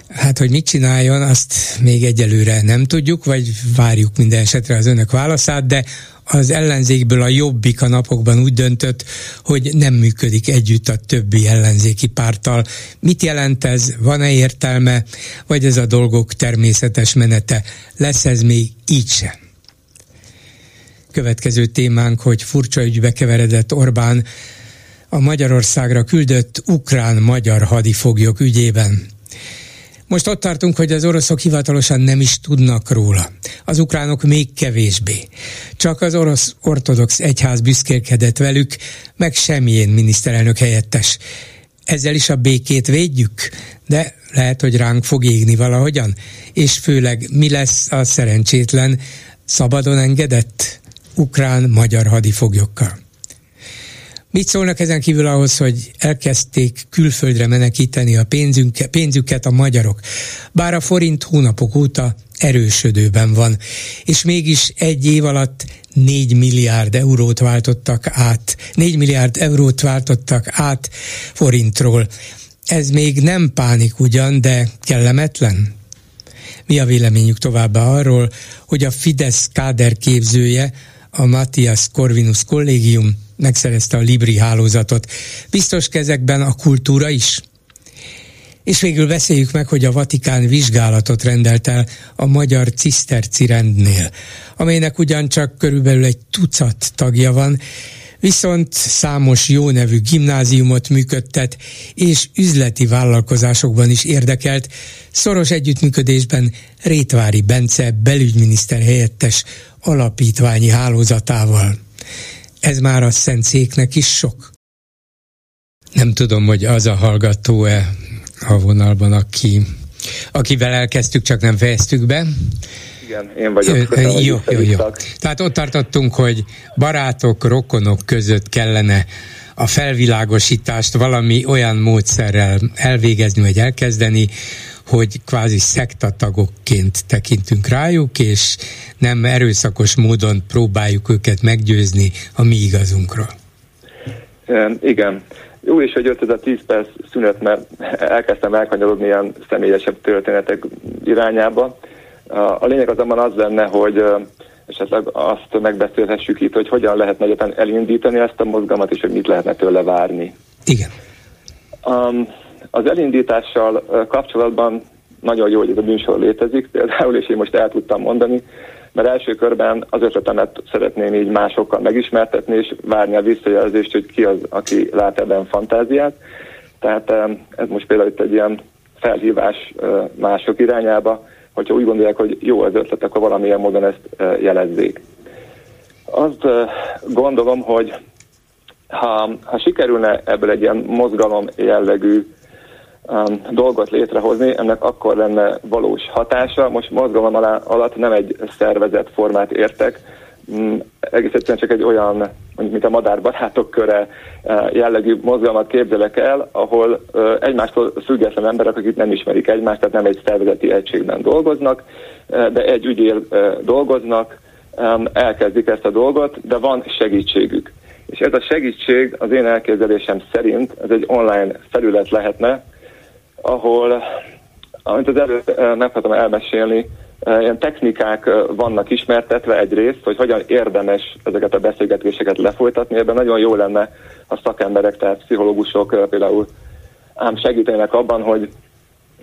Hát, hogy mit csináljon, azt még egyelőre nem tudjuk, vagy várjuk minden esetre az önök válaszát, de az ellenzékből a jobbik a napokban úgy döntött, hogy nem működik együtt a többi ellenzéki párttal. Mit jelent ez? Van-e értelme? Vagy ez a dolgok természetes menete? Lesz ez még így sem? Következő témánk, hogy furcsa ügybe keveredett Orbán a Magyarországra küldött ukrán-magyar hadifoglyok ügyében. Most ott tartunk, hogy az oroszok hivatalosan nem is tudnak róla. Az ukránok még kevésbé. Csak az orosz ortodox egyház büszkélkedett velük, meg semmilyen miniszterelnök helyettes. Ezzel is a békét védjük, de lehet, hogy ránk fog égni valahogyan. És főleg mi lesz a szerencsétlen, szabadon engedett ukrán-magyar hadifoglyokkal. Mit szólnak ezen kívül ahhoz, hogy elkezdték külföldre menekíteni a pénzünket, pénzüket a magyarok, bár a forint hónapok óta erősödőben van, és mégis egy év alatt 4 milliárd eurót váltottak át, 4 milliárd eurót váltottak át forintról. Ez még nem pánik ugyan, de kellemetlen? Mi a véleményük továbbá arról, hogy a Fidesz káderképzője, a Matthias Corvinus kollégium megszerezte a Libri hálózatot. Biztos kezekben a kultúra is? És végül beszéljük meg, hogy a Vatikán vizsgálatot rendelt el a magyar ciszterci rendnél, amelynek ugyancsak körülbelül egy tucat tagja van, viszont számos jó nevű gimnáziumot működtet, és üzleti vállalkozásokban is érdekelt, szoros együttműködésben Rétvári Bence belügyminiszter helyettes alapítványi hálózatával. Ez már a szentszéknek is sok. Nem tudom, hogy az a hallgató-e a vonalban, aki, akivel elkezdtük, csak nem fejeztük be. Igen, én vagyok. Köszönöm, jó, jó, jó. Tehát ott tartottunk, hogy barátok, rokonok között kellene a felvilágosítást valami olyan módszerrel elvégezni, vagy elkezdeni, hogy kvázi szektatagokként tekintünk rájuk, és nem erőszakos módon próbáljuk őket meggyőzni a mi igazunkról. Igen. Jó is, hogy jött ez a 10 perc szünet, mert elkezdtem elkanyarodni ilyen személyesebb történetek irányába. A lényeg azonban az lenne, hogy esetleg azt megbeszélhessük itt, hogy hogyan lehetne egyetlen elindítani ezt a mozgalmat, és hogy mit lehetne tőle várni. Igen. Um, az elindítással kapcsolatban nagyon jó, hogy ez a műsor létezik, például, és én most el tudtam mondani, mert első körben az ötletemet szeretném így másokkal megismertetni, és várni a visszajelzést, hogy ki az, aki lát ebben fantáziát. Tehát ez most például itt egy ilyen felhívás mások irányába, hogyha úgy gondolják, hogy jó az ötlet, akkor valamilyen módon ezt jelezzék. Azt gondolom, hogy ha, ha sikerülne ebből egy ilyen mozgalom jellegű um, dolgot létrehozni, ennek akkor lenne valós hatása. Most mozgalom alá, alatt nem egy szervezett formát értek, egész egyszerűen csak egy olyan, mondjuk, mint a madárbarátok köre uh, jellegű mozgalmat képzelek el, ahol uh, egymástól független emberek, akik nem ismerik egymást, tehát nem egy szervezeti egységben dolgoznak, uh, de egy ügyél dolgoznak, elkezdik ezt a dolgot, de van segítségük. És ez a segítség az én elképzelésem szerint, ez egy online felület lehetne, ahol, amit az eh, nem tudom elmesélni, eh, ilyen technikák vannak ismertetve egyrészt, hogy hogyan érdemes ezeket a beszélgetéseket lefolytatni. Ebben nagyon jó lenne a szakemberek, tehát pszichológusok például ám segítenek abban, hogy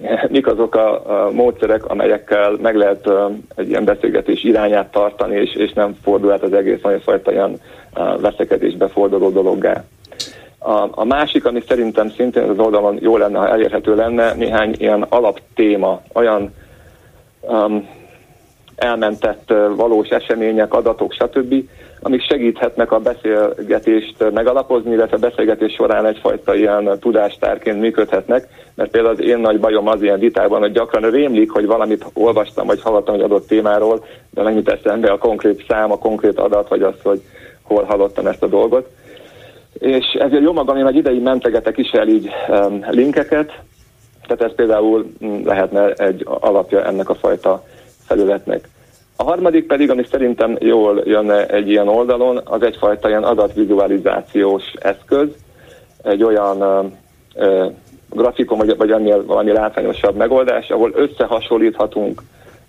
mik azok a, módszerek, amelyekkel meg lehet egy ilyen beszélgetés irányát tartani, és, és nem fordul át az egész olyan fajta ilyen veszekedésbe forduló dologgá. A, a másik, ami szerintem szintén az oldalon jó lenne, ha elérhető lenne, néhány ilyen alaptéma, olyan um, elmentett valós események, adatok, stb., amik segíthetnek a beszélgetést megalapozni, illetve a beszélgetés során egyfajta ilyen tudástárként működhetnek, mert például az én nagy bajom az ilyen vitában, hogy gyakran rémlik, hogy valamit olvastam, vagy hallottam egy adott témáról, de nem jut eszembe a konkrét szám, a konkrét adat, vagy az, hogy hol hallottam ezt a dolgot és ezért jó magam, én egy idei mentegetek is el így um, linkeket, tehát ez például mm, lehetne egy alapja ennek a fajta felületnek. A harmadik pedig, ami szerintem jól jönne egy ilyen oldalon, az egyfajta ilyen adatvizualizációs eszköz, egy olyan um, grafikon, vagy, vagy annél valami látványosabb megoldás, ahol összehasonlíthatunk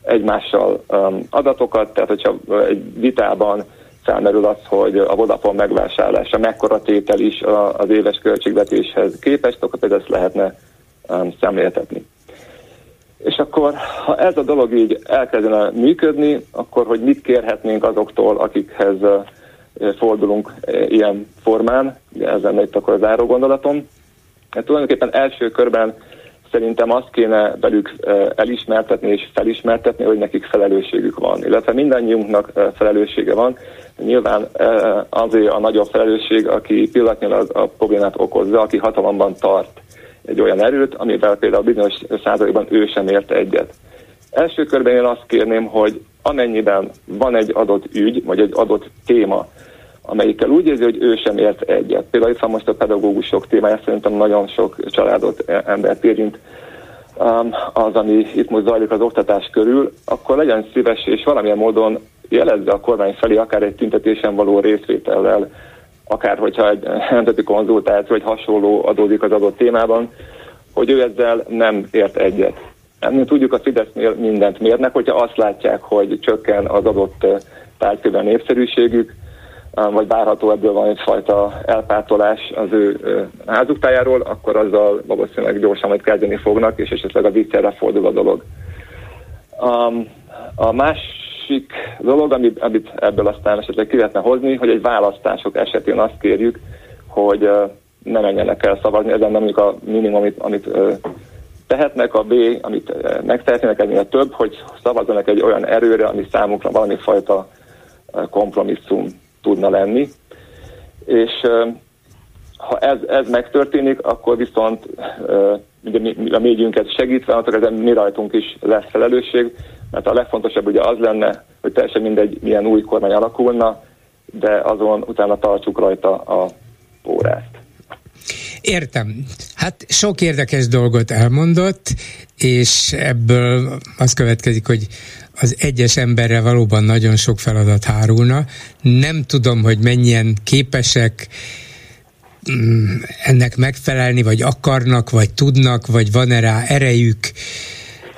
egymással um, adatokat, tehát hogyha egy vitában felmerül az, hogy a Vodafone megvásárlása mekkora tétel is az éves költségvetéshez képest, akkor ezt lehetne szemléltetni. És akkor, ha ez a dolog így elkezdene működni, akkor hogy mit kérhetnénk azoktól, akikhez uh, fordulunk uh, ilyen formán, ez lenne itt akkor az záró gondolatom. Hát tulajdonképpen első körben szerintem azt kéne velük elismertetni és felismertetni, hogy nekik felelősségük van, illetve mindannyiunknak felelőssége van. Nyilván azért a nagyobb felelősség, aki pillanatnyilag a problémát okozza, aki hatalomban tart egy olyan erőt, amivel például bizonyos százalékban ő sem ért egyet. Első körben én azt kérném, hogy amennyiben van egy adott ügy, vagy egy adott téma, amelyikkel úgy érzi, hogy ő sem ért egyet. Például itt van most a pedagógusok témája, szerintem nagyon sok családot, e, embert érint um, az, ami itt most zajlik az oktatás körül, akkor legyen szíves és valamilyen módon jelezze a kormány felé, akár egy tüntetésen való részvétellel, akár hogyha egy nemzeti konzultáció vagy hasonló adódik az adott témában, hogy ő ezzel nem ért egyet. Mi tudjuk, a Fidesznél mindent mérnek, hogyha azt látják, hogy csökken az adott tárgyfőben népszerűségük, vagy várható ebből van egyfajta elpártolás az ő házuktájáról, akkor azzal valószínűleg gyorsan majd kezdeni fognak, és esetleg a viccelre fordul a dolog. A másik dolog, amit, amit ebből aztán esetleg ki lehetne hozni, hogy egy választások esetén azt kérjük, hogy ne menjenek el szavazni, ez nem a minimum, amit, amit tehetnek, a B, amit megtehetnének ennél több, hogy szavazzanak egy olyan erőre, ami számukra valami fajta kompromisszum tudna lenni. És ha ez, ez megtörténik, akkor viszont ugye mi, a médiunkat segítve, akkor ezen mi rajtunk is lesz felelősség, mert a legfontosabb ugye az lenne, hogy teljesen mindegy, milyen új kormány alakulna, de azon utána tartsuk rajta a pórást. Értem. Hát sok érdekes dolgot elmondott, és ebből az következik, hogy az egyes emberre valóban nagyon sok feladat hárulna. Nem tudom, hogy mennyien képesek mm, ennek megfelelni, vagy akarnak, vagy tudnak, vagy van-e rá erejük,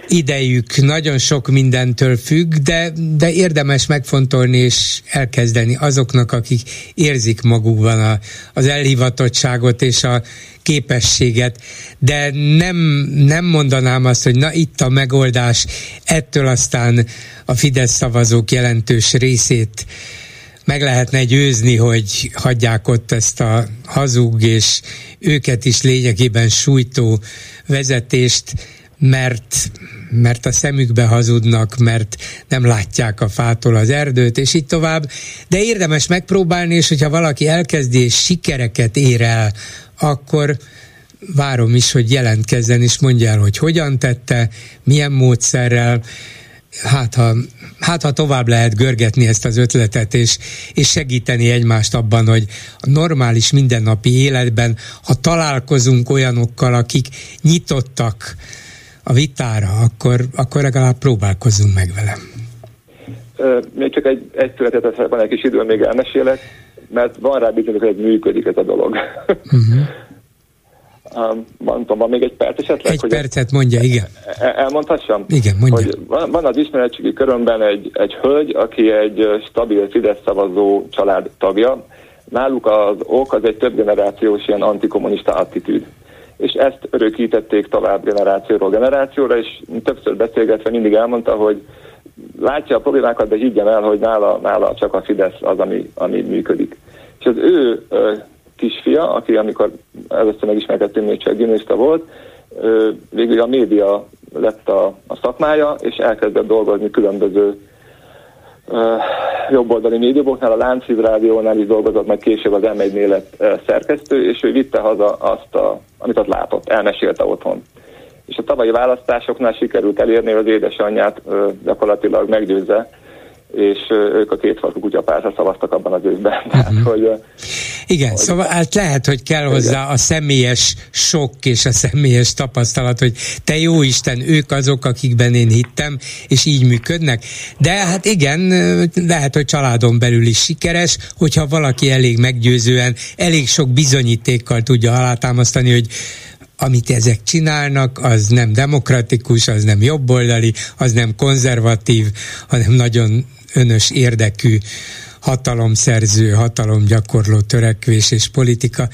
idejük nagyon sok mindentől függ, de, de érdemes megfontolni és elkezdeni azoknak, akik érzik magukban a, az elhivatottságot és a képességet, de nem, nem mondanám azt, hogy na itt a megoldás, ettől aztán a Fidesz szavazók jelentős részét meg lehetne győzni, hogy hagyják ott ezt a hazug és őket is lényegében sújtó vezetést, mert mert a szemükbe hazudnak, mert nem látják a fától az erdőt, és így tovább. De érdemes megpróbálni, és hogyha valaki elkezdi és sikereket ér el, akkor várom is, hogy jelentkezzen, és mondja el, hogy hogyan tette, milyen módszerrel, hát ha, hát ha tovább lehet görgetni ezt az ötletet, és, és segíteni egymást abban, hogy a normális mindennapi életben, ha találkozunk olyanokkal, akik nyitottak a vitára, akkor, akkor legalább próbálkozzunk meg vele. Még csak egy, egy történetet, van egy kis idő, még elmesélek, mert van rá bizonyos, hogy működik ez a dolog. Uh-huh. Um, van, van még egy perc esetleg? Egy hogy percet mondja, igen. El, elmondhassam? Igen, mondja. Hogy van, van az ismeretségi körömben egy, egy hölgy, aki egy stabil Fidesz szavazó család tagja. Náluk az ok az egy több generációs ilyen antikommunista attitűd és ezt örökítették tovább generációról generációra, és többször beszélgetve mindig elmondta, hogy látja a problémákat, de higgyem el, hogy nála, nála csak a Fidesz az, ami, ami működik. És az ő ö, kisfia, aki amikor először megismerkedtünk, még csak gimnista volt, ö, végül a média lett a, a szakmája, és elkezdett dolgozni különböző jobboldali médiumoknál, a Láncid Rádiónál is dolgozott, majd később az M1-nél lett szerkesztő, és ő vitte haza azt, a, amit ott látott, elmesélte otthon. És a tavalyi választásoknál sikerült elérni, az édesanyját gyakorlatilag meggyőzze, és ők a két farkú kutyapártra szavaztak abban az évben. Uh-huh. Tehát, hogy, Igen, hogy, szóval hát lehet, hogy kell igen. hozzá a személyes sok és a személyes tapasztalat, hogy te jó Isten, ők azok, akikben én hittem, és így működnek. De hát igen, lehet, hogy családon belül is sikeres, hogyha valaki elég meggyőzően, elég sok bizonyítékkal tudja alátámasztani, hogy amit ezek csinálnak, az nem demokratikus, az nem jobboldali, az nem konzervatív, hanem nagyon önös érdekű hatalomszerző, hatalomgyakorló törekvés és politika.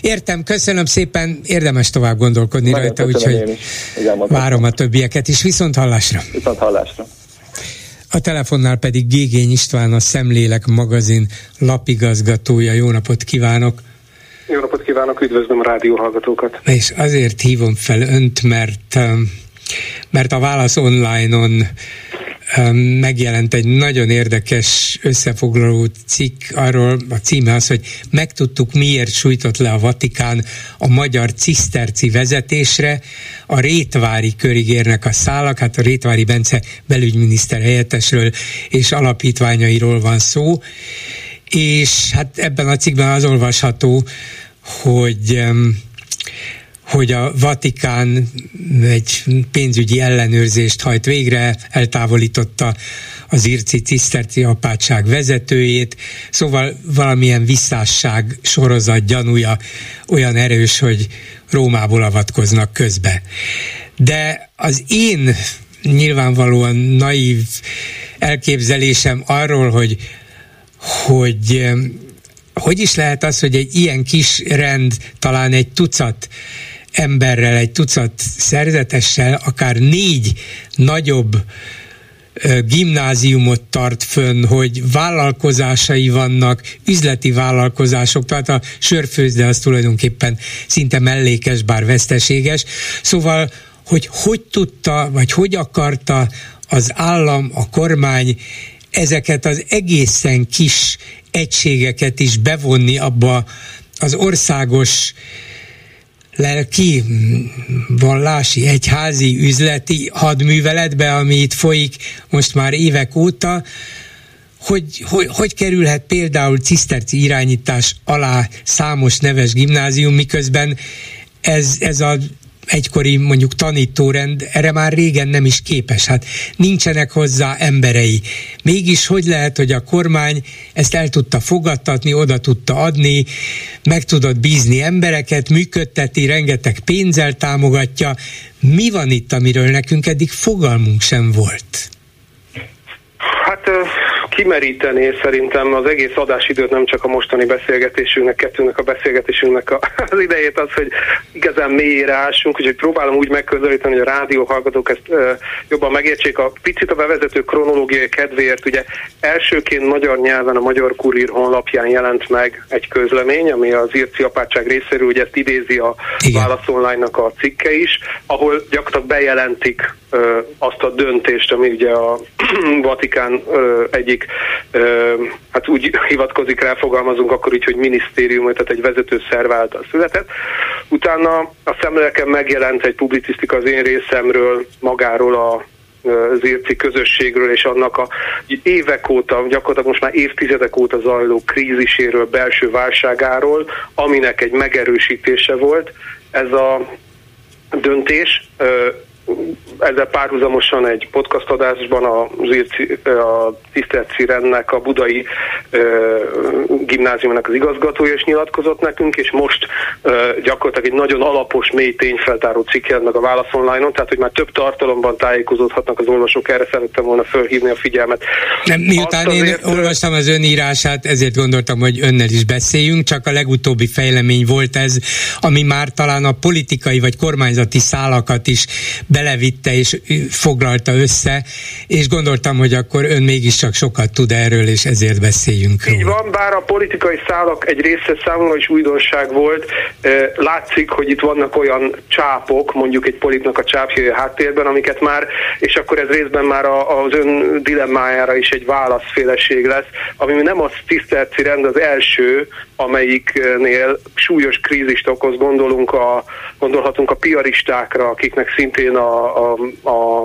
Értem, köszönöm szépen, érdemes tovább gondolkodni Nagyon rajta, úgyhogy várom a többieket is. Viszont hallásra! Viszont hallásra! A telefonnál pedig Gégény István, a Szemlélek magazin lapigazgatója. Jó napot kívánok! Jó napot kívánok, üdvözlöm a rádióhallgatókat! És azért hívom fel önt, mert mert a Válasz online-on megjelent egy nagyon érdekes összefoglaló cikk, arról a címe az, hogy megtudtuk miért sújtott le a Vatikán a magyar ciszterci vezetésre, a Rétvári körig érnek a szálak, hát a Rétvári Bence belügyminiszter helyettesről és alapítványairól van szó, és hát ebben a cikkben az olvasható, hogy hogy a Vatikán egy pénzügyi ellenőrzést hajt végre, eltávolította az Irci Ciszterci apátság vezetőjét, szóval valamilyen visszásság sorozat gyanúja olyan erős, hogy Rómából avatkoznak közbe. De az én nyilvánvalóan naív elképzelésem arról, hogy hogy hogy is lehet az, hogy egy ilyen kis rend, talán egy tucat emberrel, egy tucat szerzetessel, akár négy nagyobb gimnáziumot tart fönn, hogy vállalkozásai vannak, üzleti vállalkozások, tehát a sörfőzde az tulajdonképpen szinte mellékes, bár veszteséges. Szóval, hogy hogy tudta, vagy hogy akarta az állam, a kormány ezeket az egészen kis egységeket is bevonni abba az országos lelki, vallási, egyházi, üzleti hadműveletbe, ami itt folyik most már évek óta, hogy, hogy, hogy kerülhet például ciszterci irányítás alá számos neves gimnázium, miközben ez, ez a egykori mondjuk tanítórend erre már régen nem is képes, hát nincsenek hozzá emberei. Mégis hogy lehet, hogy a kormány ezt el tudta fogadtatni, oda tudta adni, meg tudott bízni embereket, működteti, rengeteg pénzzel támogatja. Mi van itt, amiről nekünk eddig fogalmunk sem volt? Hát kimeríteni szerintem az egész adásidőt, nem csak a mostani beszélgetésünknek, kettőnek a beszélgetésünknek az idejét az, hogy igazán mélyére ássunk, úgyhogy próbálom úgy megközelíteni, hogy a rádió hallgatók ezt jobban megértsék. A picit a bevezető kronológiai kedvéért, ugye elsőként magyar nyelven a Magyar Kurír honlapján jelent meg egy közlemény, ami az Irci apátság részéről, ugye ezt idézi a Válasz Online-nak a cikke is, ahol gyakorlatilag bejelentik azt a döntést, ami ugye a Vatikán egyik hát úgy hivatkozik rá, fogalmazunk akkor így, hogy minisztérium, tehát egy vezető szerv által született. Utána a szemléleken megjelent egy publicisztika az én részemről, magáról a az érci közösségről és annak a évek óta, gyakorlatilag most már évtizedek óta zajló kríziséről, belső válságáról, aminek egy megerősítése volt. Ez a döntés ezzel párhuzamosan egy podcast adásban a, a Tisztelt Szirennek a budai ö, gimnáziumnak az igazgatója is nyilatkozott nekünk, és most ö, gyakorlatilag egy nagyon alapos, mély tényfeltáró cikk meg a Válasz Online-on, tehát hogy már több tartalomban tájékozódhatnak az olvasók, erre szerettem volna fölhívni a figyelmet. Nem, miután azért, én olvastam az ön írását, ezért gondoltam, hogy önnel is beszéljünk, csak a legutóbbi fejlemény volt ez, ami már talán a politikai vagy kormányzati szálakat is belevitte és foglalta össze, és gondoltam, hogy akkor ön mégiscsak sokat tud erről, és ezért beszéljünk róla. Így van, bár a politikai szálak egy része számomra is újdonság volt, látszik, hogy itt vannak olyan csápok, mondjuk egy politnak a csápja háttérben, amiket már, és akkor ez részben már az ön dilemmájára is egy válaszféleség lesz, ami nem az tisztelci rend az első, amelyiknél súlyos krízist okoz, gondolunk a, gondolhatunk a piaristákra, akiknek szintén a, a, a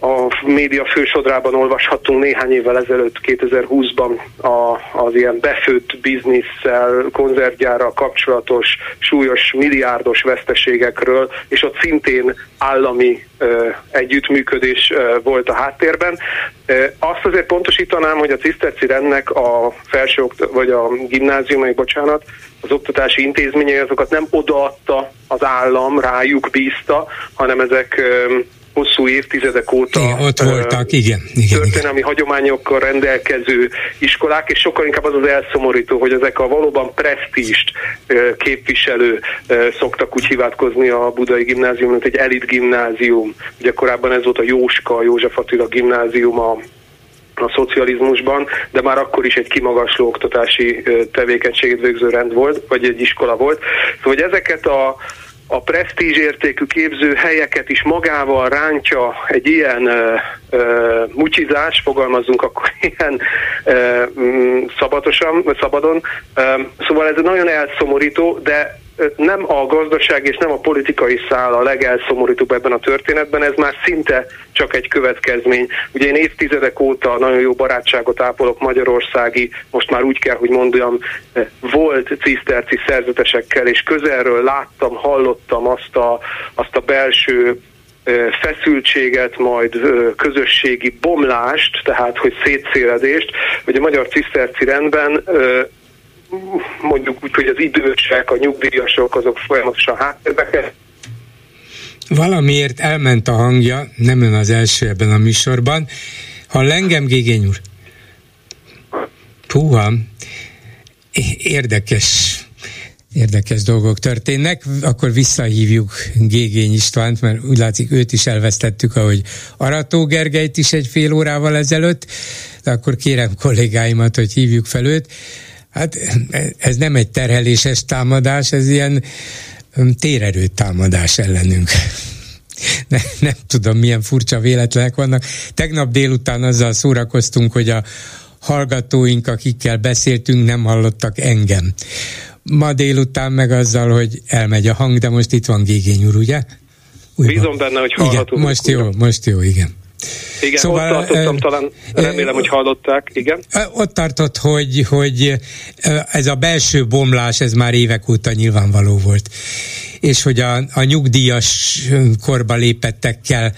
a média fősodrában olvashattunk néhány évvel ezelőtt, 2020-ban a, az ilyen befőtt bizniszsel, konzervgyára kapcsolatos súlyos milliárdos veszteségekről, és ott szintén állami ö, együttműködés ö, volt a háttérben. Ö, azt azért pontosítanám, hogy a Ciszterci rendnek a felső, vagy a gimnáziumai, bocsánat, az oktatási intézményei azokat nem odaadta az állam, rájuk bízta, hanem ezek ö, hosszú évtizedek óta igen, ott voltak, igen, igen, történelmi igen. hagyományokkal rendelkező iskolák, és sokkal inkább az az elszomorító, hogy ezek a valóban presztíst képviselő szoktak úgy hivatkozni a budai gimnázium, mint egy elit gimnázium. Ugye korábban ez volt a Jóska, József Attila gimnázium a a szocializmusban, de már akkor is egy kimagasló oktatási tevékenységet végző rend volt, vagy egy iskola volt. Szóval hogy ezeket a a presztízsértékű képző helyeket is magával rántja egy ilyen ö, ö, mucsizás, fogalmazzunk akkor ilyen ö, szabadosan, szabadon. Ö, szóval ez nagyon elszomorító, de nem a gazdaság és nem a politikai szál a legelszomorítóbb ebben a történetben, ez már szinte csak egy következmény. Ugye én évtizedek óta nagyon jó barátságot ápolok magyarországi, most már úgy kell, hogy mondjam, volt ciszterci szerzetesekkel, és közelről láttam, hallottam azt a, azt a belső feszültséget, majd közösségi bomlást, tehát hogy szétszéledést, hogy a magyar ciszterci rendben mondjuk úgy, hogy az idősek, a nyugdíjasok, azok folyamatosan háttérbe Valamiért elment a hangja, nem ön az első ebben a műsorban. Ha engem, Gégény úr? Puha, érdekes érdekes dolgok történnek, akkor visszahívjuk Gégény Istvánt, mert úgy látszik őt is elvesztettük, ahogy Arató Gergelyt is egy fél órával ezelőtt, de akkor kérem kollégáimat, hogy hívjuk fel őt. Hát ez nem egy terheléses támadás, ez ilyen térerő támadás ellenünk. Ne, nem tudom, milyen furcsa véletlenek vannak. Tegnap délután azzal szórakoztunk, hogy a hallgatóink, akikkel beszéltünk, nem hallottak engem. Ma délután meg azzal, hogy elmegy a hang, de most itt van Gégény úr, ugye? Újban. Bízom benne, hogy hallható. Igen, most jó, most jó, igen. Igen, szóval, ott tartottam, e, talán remélem, hogy hallották, igen. Ott tartott, hogy, hogy ez a belső bomlás, ez már évek óta nyilvánvaló volt és hogy a, a nyugdíjas korba lépettekkel,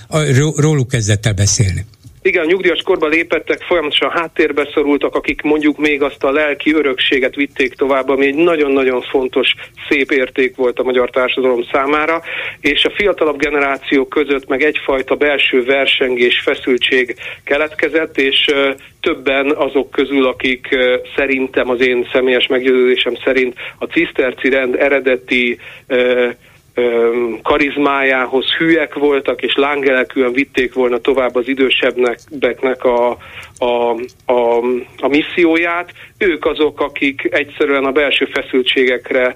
róluk kezdett el beszélni. Igen, a nyugdíjas korba lépettek, folyamatosan háttérbe szorultak, akik mondjuk még azt a lelki örökséget vitték tovább, ami egy nagyon-nagyon fontos, szép érték volt a magyar társadalom számára, és a fiatalabb generációk között meg egyfajta belső versengés, feszültség keletkezett, és többen azok közül, akik szerintem az én személyes meggyőződésem szerint a ciszterci rend eredeti karizmájához hűek voltak, és lángelekűen vitték volna tovább az idősebbeknek a, a, a, a misszióját. Ők azok, akik egyszerűen a belső feszültségekre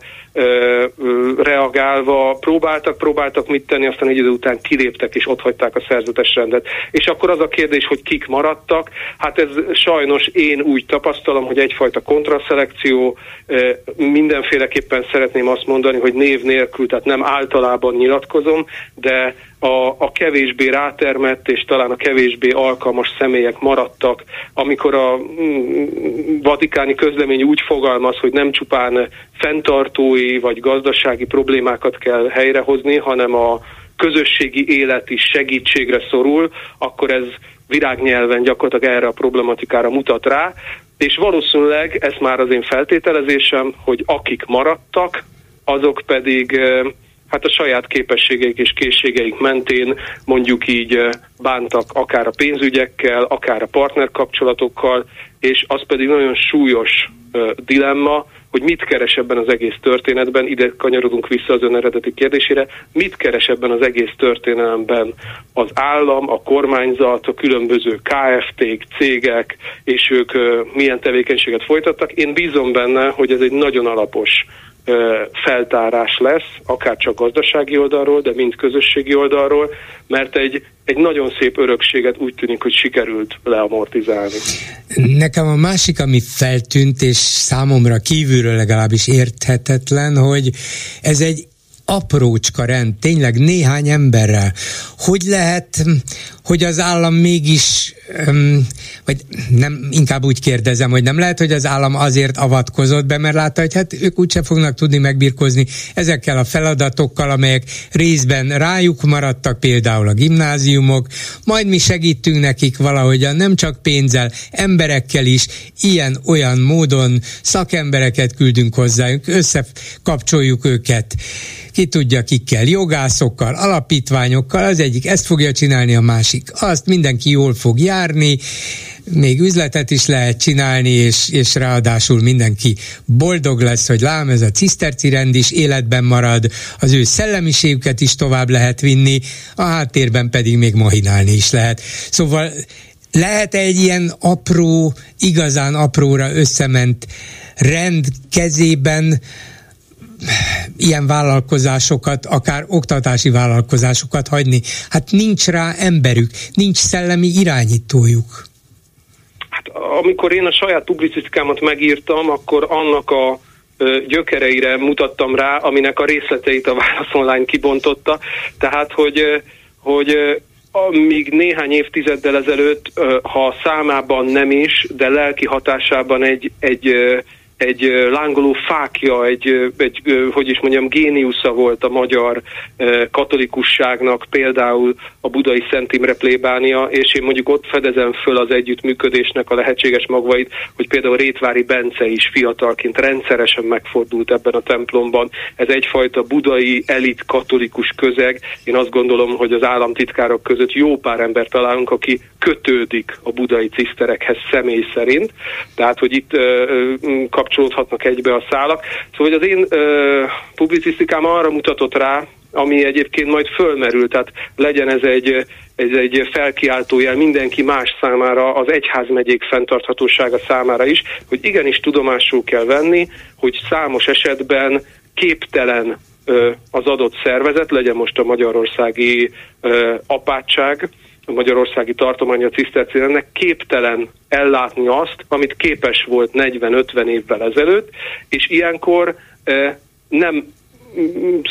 reagálva próbáltak, próbáltak mit tenni, aztán egy idő után kiléptek és ott hagyták a szerzetes rendet. És akkor az a kérdés, hogy kik maradtak, hát ez sajnos én úgy tapasztalom, hogy egyfajta kontraszelekció, mindenféleképpen szeretném azt mondani, hogy név nélkül, tehát nem általában nyilatkozom, de a, a kevésbé rátermett és talán a kevésbé alkalmas személyek maradtak, amikor a mm, vatikáni közlemény úgy fogalmaz, hogy nem csupán fenntartói vagy gazdasági problémákat kell helyrehozni, hanem a közösségi élet is segítségre szorul, akkor ez virágnyelven gyakorlatilag erre a problematikára mutat rá, és valószínűleg ez már az én feltételezésem, hogy akik maradtak, azok pedig hát a saját képességeik és készségeik mentén mondjuk így bántak akár a pénzügyekkel, akár a partnerkapcsolatokkal, és az pedig nagyon súlyos dilemma, hogy mit keres ebben az egész történetben, ide kanyarodunk vissza az ön eredeti kérdésére, mit keres ebben az egész történelemben? Az állam, a kormányzat, a különböző KFT-k, cégek, és ők milyen tevékenységet folytattak. Én bízom benne, hogy ez egy nagyon alapos feltárás lesz, akár csak gazdasági oldalról, de mind közösségi oldalról, mert egy, egy nagyon szép örökséget úgy tűnik, hogy sikerült leamortizálni. Nekem a másik, ami feltűnt, és számomra kívülről legalábbis érthetetlen, hogy ez egy aprócska rend, tényleg néhány emberrel, hogy lehet, hogy az állam mégis, vagy nem, inkább úgy kérdezem, hogy nem lehet, hogy az állam azért avatkozott be, mert látta, hogy hát ők úgyse fognak tudni megbirkózni ezekkel a feladatokkal, amelyek részben rájuk maradtak, például a gimnáziumok, majd mi segítünk nekik valahogyan, nem csak pénzzel, emberekkel is, ilyen-olyan módon szakembereket küldünk hozzájuk, összekapcsoljuk őket. Ki tudja kikkel, jogászokkal, alapítványokkal, az egyik ezt fogja csinálni, a másik azt, mindenki jól fog járni, még üzletet is lehet csinálni, és, és ráadásul mindenki boldog lesz, hogy lám, ez a ciszterci rend is életben marad, az ő szellemiségüket is tovább lehet vinni, a háttérben pedig még mahinálni is lehet. Szóval lehet egy ilyen apró, igazán apróra összement rend kezében ilyen vállalkozásokat, akár oktatási vállalkozásokat hagyni. Hát nincs rá emberük, nincs szellemi irányítójuk. Hát amikor én a saját publicisztikámat megírtam, akkor annak a gyökereire mutattam rá, aminek a részleteit a Válasz Online kibontotta. Tehát, hogy, hogy amíg néhány évtizeddel ezelőtt, ha számában nem is, de lelki hatásában egy, egy egy lángoló fákja, egy, egy, hogy is mondjam, géniusza volt a magyar katolikusságnak, például a budai Szent Imre plébánia, és én mondjuk ott fedezem föl az együttműködésnek a lehetséges magvait, hogy például Rétvári Bence is fiatalként rendszeresen megfordult ebben a templomban. Ez egyfajta budai elit katolikus közeg. Én azt gondolom, hogy az államtitkárok között jó pár ember találunk, aki kötődik a budai ciszterekhez személy szerint. Tehát, hogy itt ö, kapcsolódhatnak egybe a szálak. Szóval hogy az én ö, publicisztikám arra mutatott rá, ami egyébként majd fölmerül, tehát legyen ez egy, ez egy felkiáltójel mindenki más számára, az egyházmegyék fenntarthatósága számára is, hogy igenis tudomásul kell venni, hogy számos esetben képtelen az adott szervezet, legyen most a magyarországi apátság, a magyarországi a ciszterciennek képtelen ellátni azt, amit képes volt 40-50 évvel ezelőtt, és ilyenkor nem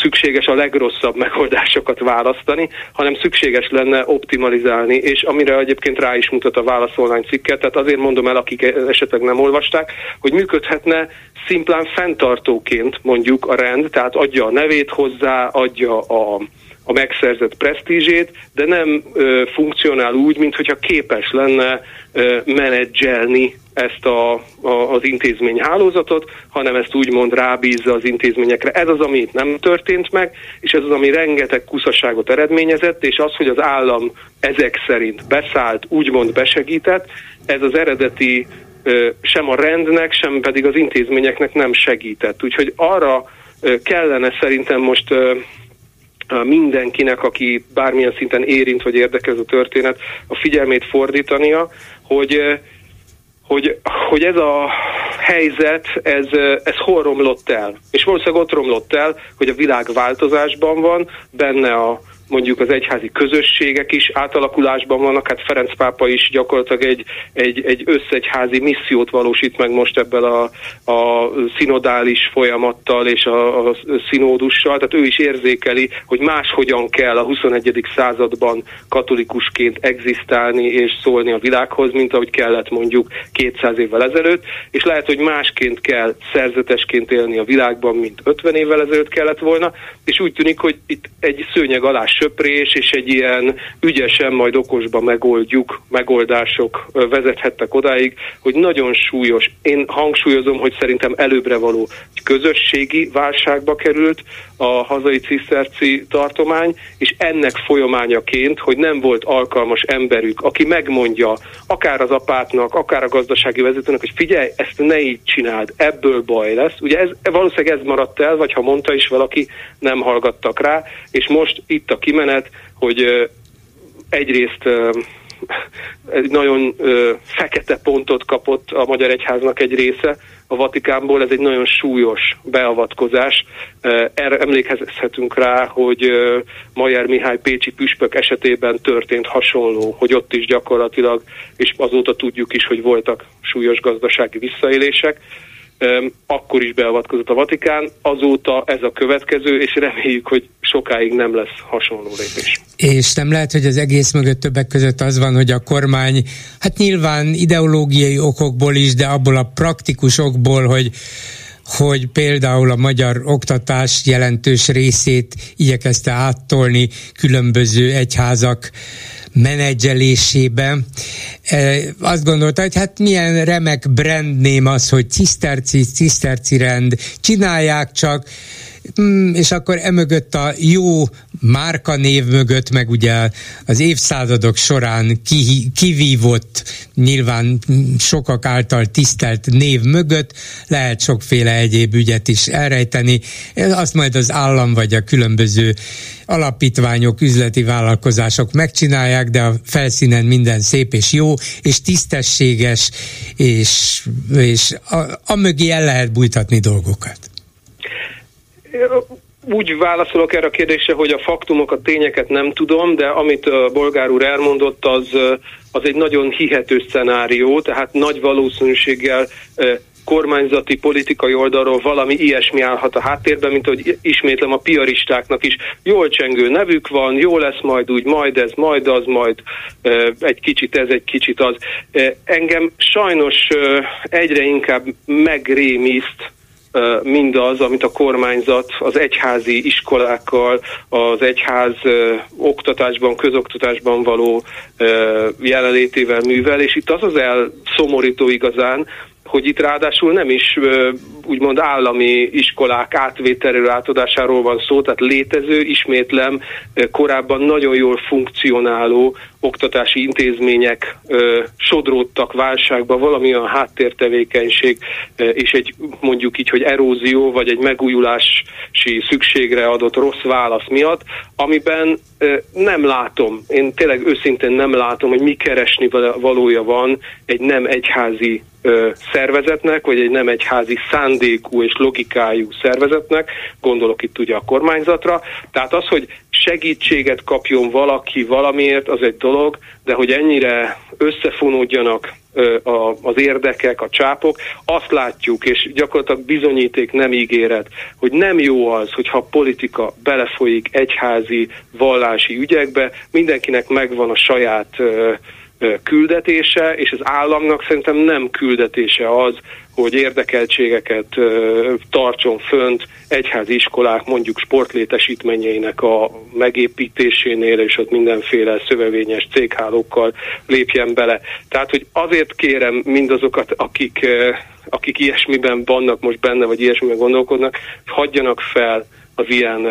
szükséges a legrosszabb megoldásokat választani, hanem szükséges lenne optimalizálni, és amire egyébként rá is mutat a válaszolnány cikket, tehát azért mondom el, akik esetleg nem olvasták, hogy működhetne szimplán fenntartóként mondjuk a rend, tehát adja a nevét hozzá, adja a a megszerzett presztízsét, de nem ö, funkcionál úgy, mint hogyha képes lenne ö, menedzselni ezt a, a, az intézmény hálózatot, hanem ezt úgymond rábízza az intézményekre. Ez az, ami itt nem történt meg, és ez az, ami rengeteg kuszaságot eredményezett, és az, hogy az állam ezek szerint beszállt, úgymond besegített, ez az eredeti ö, sem a rendnek, sem pedig az intézményeknek nem segített. Úgyhogy arra kellene szerintem most mindenkinek, aki bármilyen szinten érint vagy érdekel ez a történet, a figyelmét fordítania, hogy hogy, hogy ez a helyzet, ez, ez hol romlott el. És valószínűleg ott romlott el, hogy a világ változásban van, benne a, mondjuk az egyházi közösségek is átalakulásban vannak, hát Ferenc pápa is gyakorlatilag egy, egy, egy összegyházi missziót valósít meg most ebből a, a szinodális folyamattal és a, a színódussal, tehát ő is érzékeli, hogy máshogyan kell a 21. században katolikusként egzisztálni és szólni a világhoz, mint ahogy kellett mondjuk 200 évvel ezelőtt, és lehet, hogy másként kell szerzetesként élni a világban, mint 50 évvel ezelőtt kellett volna, és úgy tűnik, hogy itt egy szőnyeg alá söprés és egy ilyen ügyesen majd okosba megoldjuk, megoldások vezethettek odáig, hogy nagyon súlyos, én hangsúlyozom, hogy szerintem előbbre való közösségi válságba került a hazai ciszterci tartomány, és ennek folyamányaként, hogy nem volt alkalmas emberük, aki megmondja akár az apátnak, akár a gazdasági vezetőnek, hogy figyelj, ezt ne így csináld, ebből baj lesz. Ugye ez, valószínűleg ez maradt el, vagy ha mondta is valaki, nem hallgattak rá, és most itt a kimenet, hogy egyrészt egy nagyon fekete pontot kapott a Magyar Egyháznak egy része a Vatikánból, ez egy nagyon súlyos beavatkozás. Erre emlékezhetünk rá, hogy Majer Mihály Pécsi püspök esetében történt hasonló, hogy ott is gyakorlatilag, és azóta tudjuk is, hogy voltak súlyos gazdasági visszaélések akkor is beavatkozott a Vatikán, azóta ez a következő, és reméljük, hogy sokáig nem lesz hasonló lépés. És nem lehet, hogy az egész mögött többek között az van, hogy a kormány, hát nyilván ideológiai okokból is, de abból a praktikus okból, hogy hogy például a magyar oktatás jelentős részét igyekezte áttolni különböző egyházak menedzselésében. Azt gondolta, hogy hát milyen remek brandném az, hogy ciszterci, ciszterci rend, csinálják csak, és akkor emögött a jó márkanév mögött, meg ugye az évszázadok során ki, kivívott, nyilván sokak által tisztelt név mögött lehet sokféle egyéb ügyet is elrejteni. Azt majd az állam vagy a különböző alapítványok, üzleti vállalkozások megcsinálják, de a felszínen minden szép és jó, és tisztességes, és, és a, a mögé el lehet bújtatni dolgokat úgy válaszolok erre a kérdésre, hogy a faktumokat, tényeket nem tudom, de amit a bolgár úr elmondott, az, az egy nagyon hihető szenárió, tehát nagy valószínűséggel kormányzati, politikai oldalról valami ilyesmi állhat a háttérben, mint hogy ismétlem a piaristáknak is jól csengő nevük van, jó lesz majd úgy, majd ez, majd az, majd egy kicsit ez, egy kicsit az. Engem sajnos egyre inkább megrémiszt, mindaz, amit a kormányzat az egyházi iskolákkal, az egyház oktatásban, közoktatásban való jelenlétével művel, és itt az az elszomorító igazán, hogy itt ráadásul nem is úgymond állami iskolák átvételről átadásáról van szó, tehát létező, ismétlem, korábban nagyon jól funkcionáló oktatási intézmények sodródtak válságba, valamilyen háttértevékenység és egy mondjuk így, hogy erózió vagy egy megújulási szükségre adott rossz válasz miatt, amiben nem látom, én tényleg őszintén nem látom, hogy mi keresni valója van egy nem egyházi szervezetnek, vagy egy nem egyházi szándékú és logikájú szervezetnek, gondolok itt ugye a kormányzatra. Tehát az, hogy segítséget kapjon valaki valamiért, az egy dolog, de hogy ennyire összefonódjanak az érdekek, a csápok, azt látjuk, és gyakorlatilag bizonyíték nem ígéret, hogy nem jó az, hogyha a politika belefolyik egyházi, vallási ügyekbe, mindenkinek megvan a saját küldetése, és az államnak szerintem nem küldetése az, hogy érdekeltségeket tartson fönt egyházi iskolák mondjuk sportlétesítményeinek a megépítésénél, és ott mindenféle szövevényes céghálókkal lépjen bele. Tehát, hogy azért kérem mindazokat, akik, akik ilyesmiben vannak most benne, vagy ilyesmiben gondolkodnak, hagyjanak fel az ilyen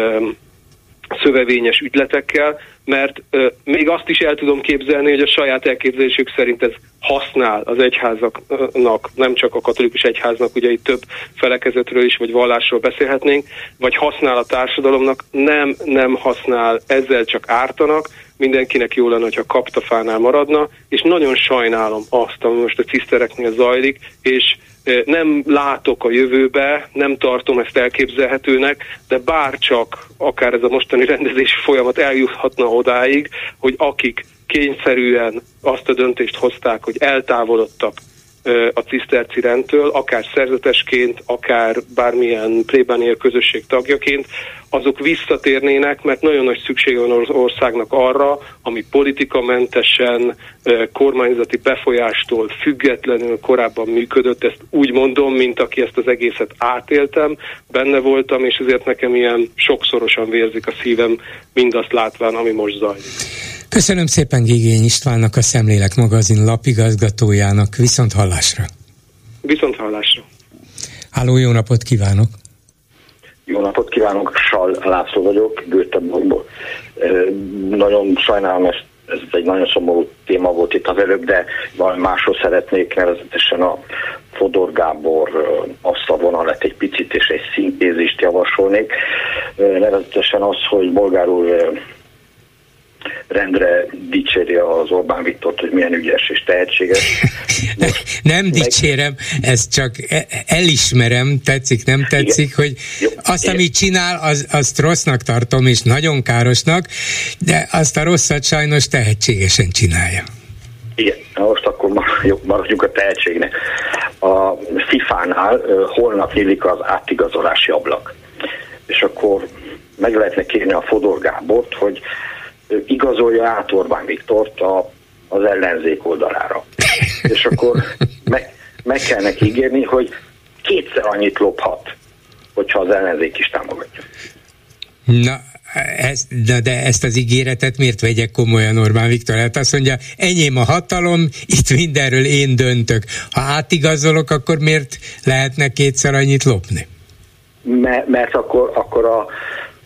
szövevényes ügyletekkel, mert ö, még azt is el tudom képzelni, hogy a saját elképzelésük szerint ez használ az egyházaknak, nem csak a katolikus egyháznak, ugye itt több felekezetről is, vagy vallásról beszélhetnénk, vagy használ a társadalomnak, nem, nem használ, ezzel csak ártanak, mindenkinek jó lenne, hogyha kaptafánál maradna, és nagyon sajnálom azt, ami most a cisztereknél zajlik, és nem látok a jövőbe, nem tartom ezt elképzelhetőnek, de bárcsak akár ez a mostani rendezési folyamat eljuthatna odáig, hogy akik kényszerűen azt a döntést hozták, hogy eltávolodtak a ciszterci rendtől, akár szerzetesként, akár bármilyen plébániai közösség tagjaként, azok visszatérnének, mert nagyon nagy szükség van az országnak arra, ami politikamentesen, kormányzati befolyástól függetlenül korábban működött. Ezt úgy mondom, mint aki ezt az egészet átéltem, benne voltam, és ezért nekem ilyen sokszorosan vérzik a szívem, mindazt látván, ami most zajlik. Köszönöm szépen Gigény Istvánnak, a Szemlélek magazin lapigazgatójának. Viszont hallásra! Viszont hallásra! Háló, jó napot kívánok! Jó napot kívánok, Sal László vagyok, Göteborgból. Nagyon sajnálom, ez, ez egy nagyon szomorú téma volt itt az előbb, de valami másról szeretnék, nevezetesen a Fodor Gábor azt a vonalat egy picit és egy szintézist javasolnék. Nevezetesen az, hogy Bolgár úr rendre dicséri az Orbán Viktort, hogy milyen ügyes és tehetséges. Most nem meg... dicsérem, ezt csak e- elismerem, tetszik, nem tetszik, Igen. hogy Jó, azt, Igen. amit csinál, az, azt rossznak tartom, és nagyon károsnak, de azt a rosszat sajnos tehetségesen csinálja. Igen, most akkor maradjunk a tehetségnek. a FIFA-nál holnap nyílik az átigazolási ablak. És akkor meg lehetne kérni a Fodor Gábort, hogy igazolja át Orbán Viktort a, az ellenzék oldalára. És akkor meg, meg kell neki ígérni, hogy kétszer annyit lophat, hogyha az ellenzék is támogatja. Na, ezt, de, de ezt az ígéretet miért vegyek komolyan Orbán Viktor? Hát azt mondja, enyém a hatalom, itt mindenről én döntök. Ha átigazolok, akkor miért lehetne kétszer annyit lopni? Mert, mert akkor, akkor a,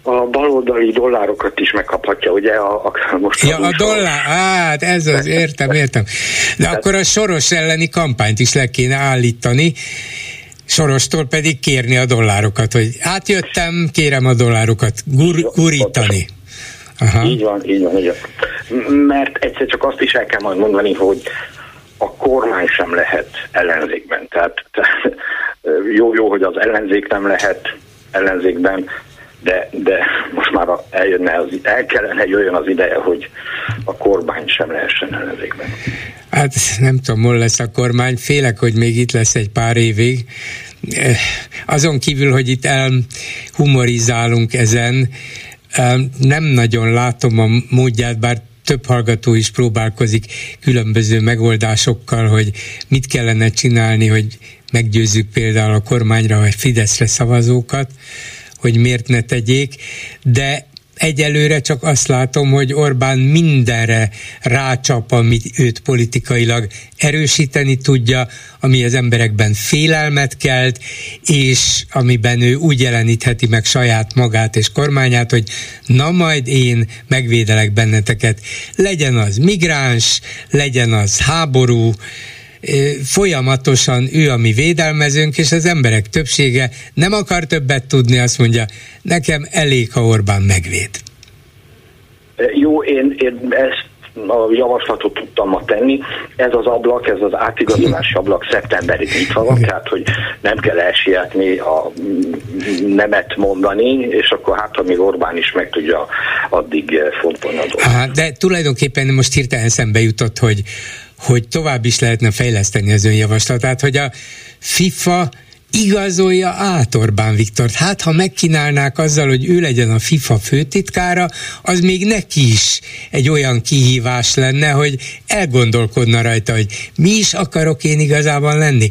a baloldali dollárokat is megkaphatja, ugye? A, a, most ja, a dollár, hát ez az, értem, értem. De akkor a soros elleni kampányt is le kéne állítani, Sorostól pedig kérni a dollárokat, hogy átjöttem, kérem a dollárokat gur, gurítani. Aha. Így van, így van, így van. Mert egyszer csak azt is el kell majd mondani, hogy a kormány sem lehet ellenzékben. Tehát, tehát jó, jó, hogy az ellenzék nem lehet ellenzékben, de, de most már eljönne az, el kellene jöjjön az ideje, hogy a kormány sem lehessen ellenzékben. Hát nem tudom, hol lesz a kormány, félek, hogy még itt lesz egy pár évig. Eh, azon kívül, hogy itt elhumorizálunk ezen, eh, nem nagyon látom a módját, bár több hallgató is próbálkozik különböző megoldásokkal, hogy mit kellene csinálni, hogy meggyőzzük például a kormányra vagy Fideszre szavazókat, hogy miért ne tegyék, de egyelőre csak azt látom, hogy Orbán mindenre rácsap, amit őt politikailag erősíteni tudja, ami az emberekben félelmet kelt, és amiben ő úgy jelenítheti meg saját magát és kormányát, hogy na majd én megvédelek benneteket. Legyen az migráns, legyen az háború, folyamatosan ő a mi védelmezőnk, és az emberek többsége nem akar többet tudni, azt mondja, nekem elég, ha Orbán megvéd. Jó, én, én ezt a javaslatot tudtam ma tenni. Ez az ablak, ez az átigazolási ablak szeptemberig nyitva van, tehát hogy nem kell elsietni, a nemet mondani, és akkor hát, amíg Orbán is meg tudja addig fontolni a dolgot. De tulajdonképpen most hirtelen szembe jutott, hogy hogy tovább is lehetne fejleszteni az ön javaslatát, hogy a FIFA igazolja át Orbán Viktort. Hát, ha megkínálnák azzal, hogy ő legyen a FIFA főtitkára, az még neki is egy olyan kihívás lenne, hogy elgondolkodna rajta, hogy mi is akarok én igazában lenni.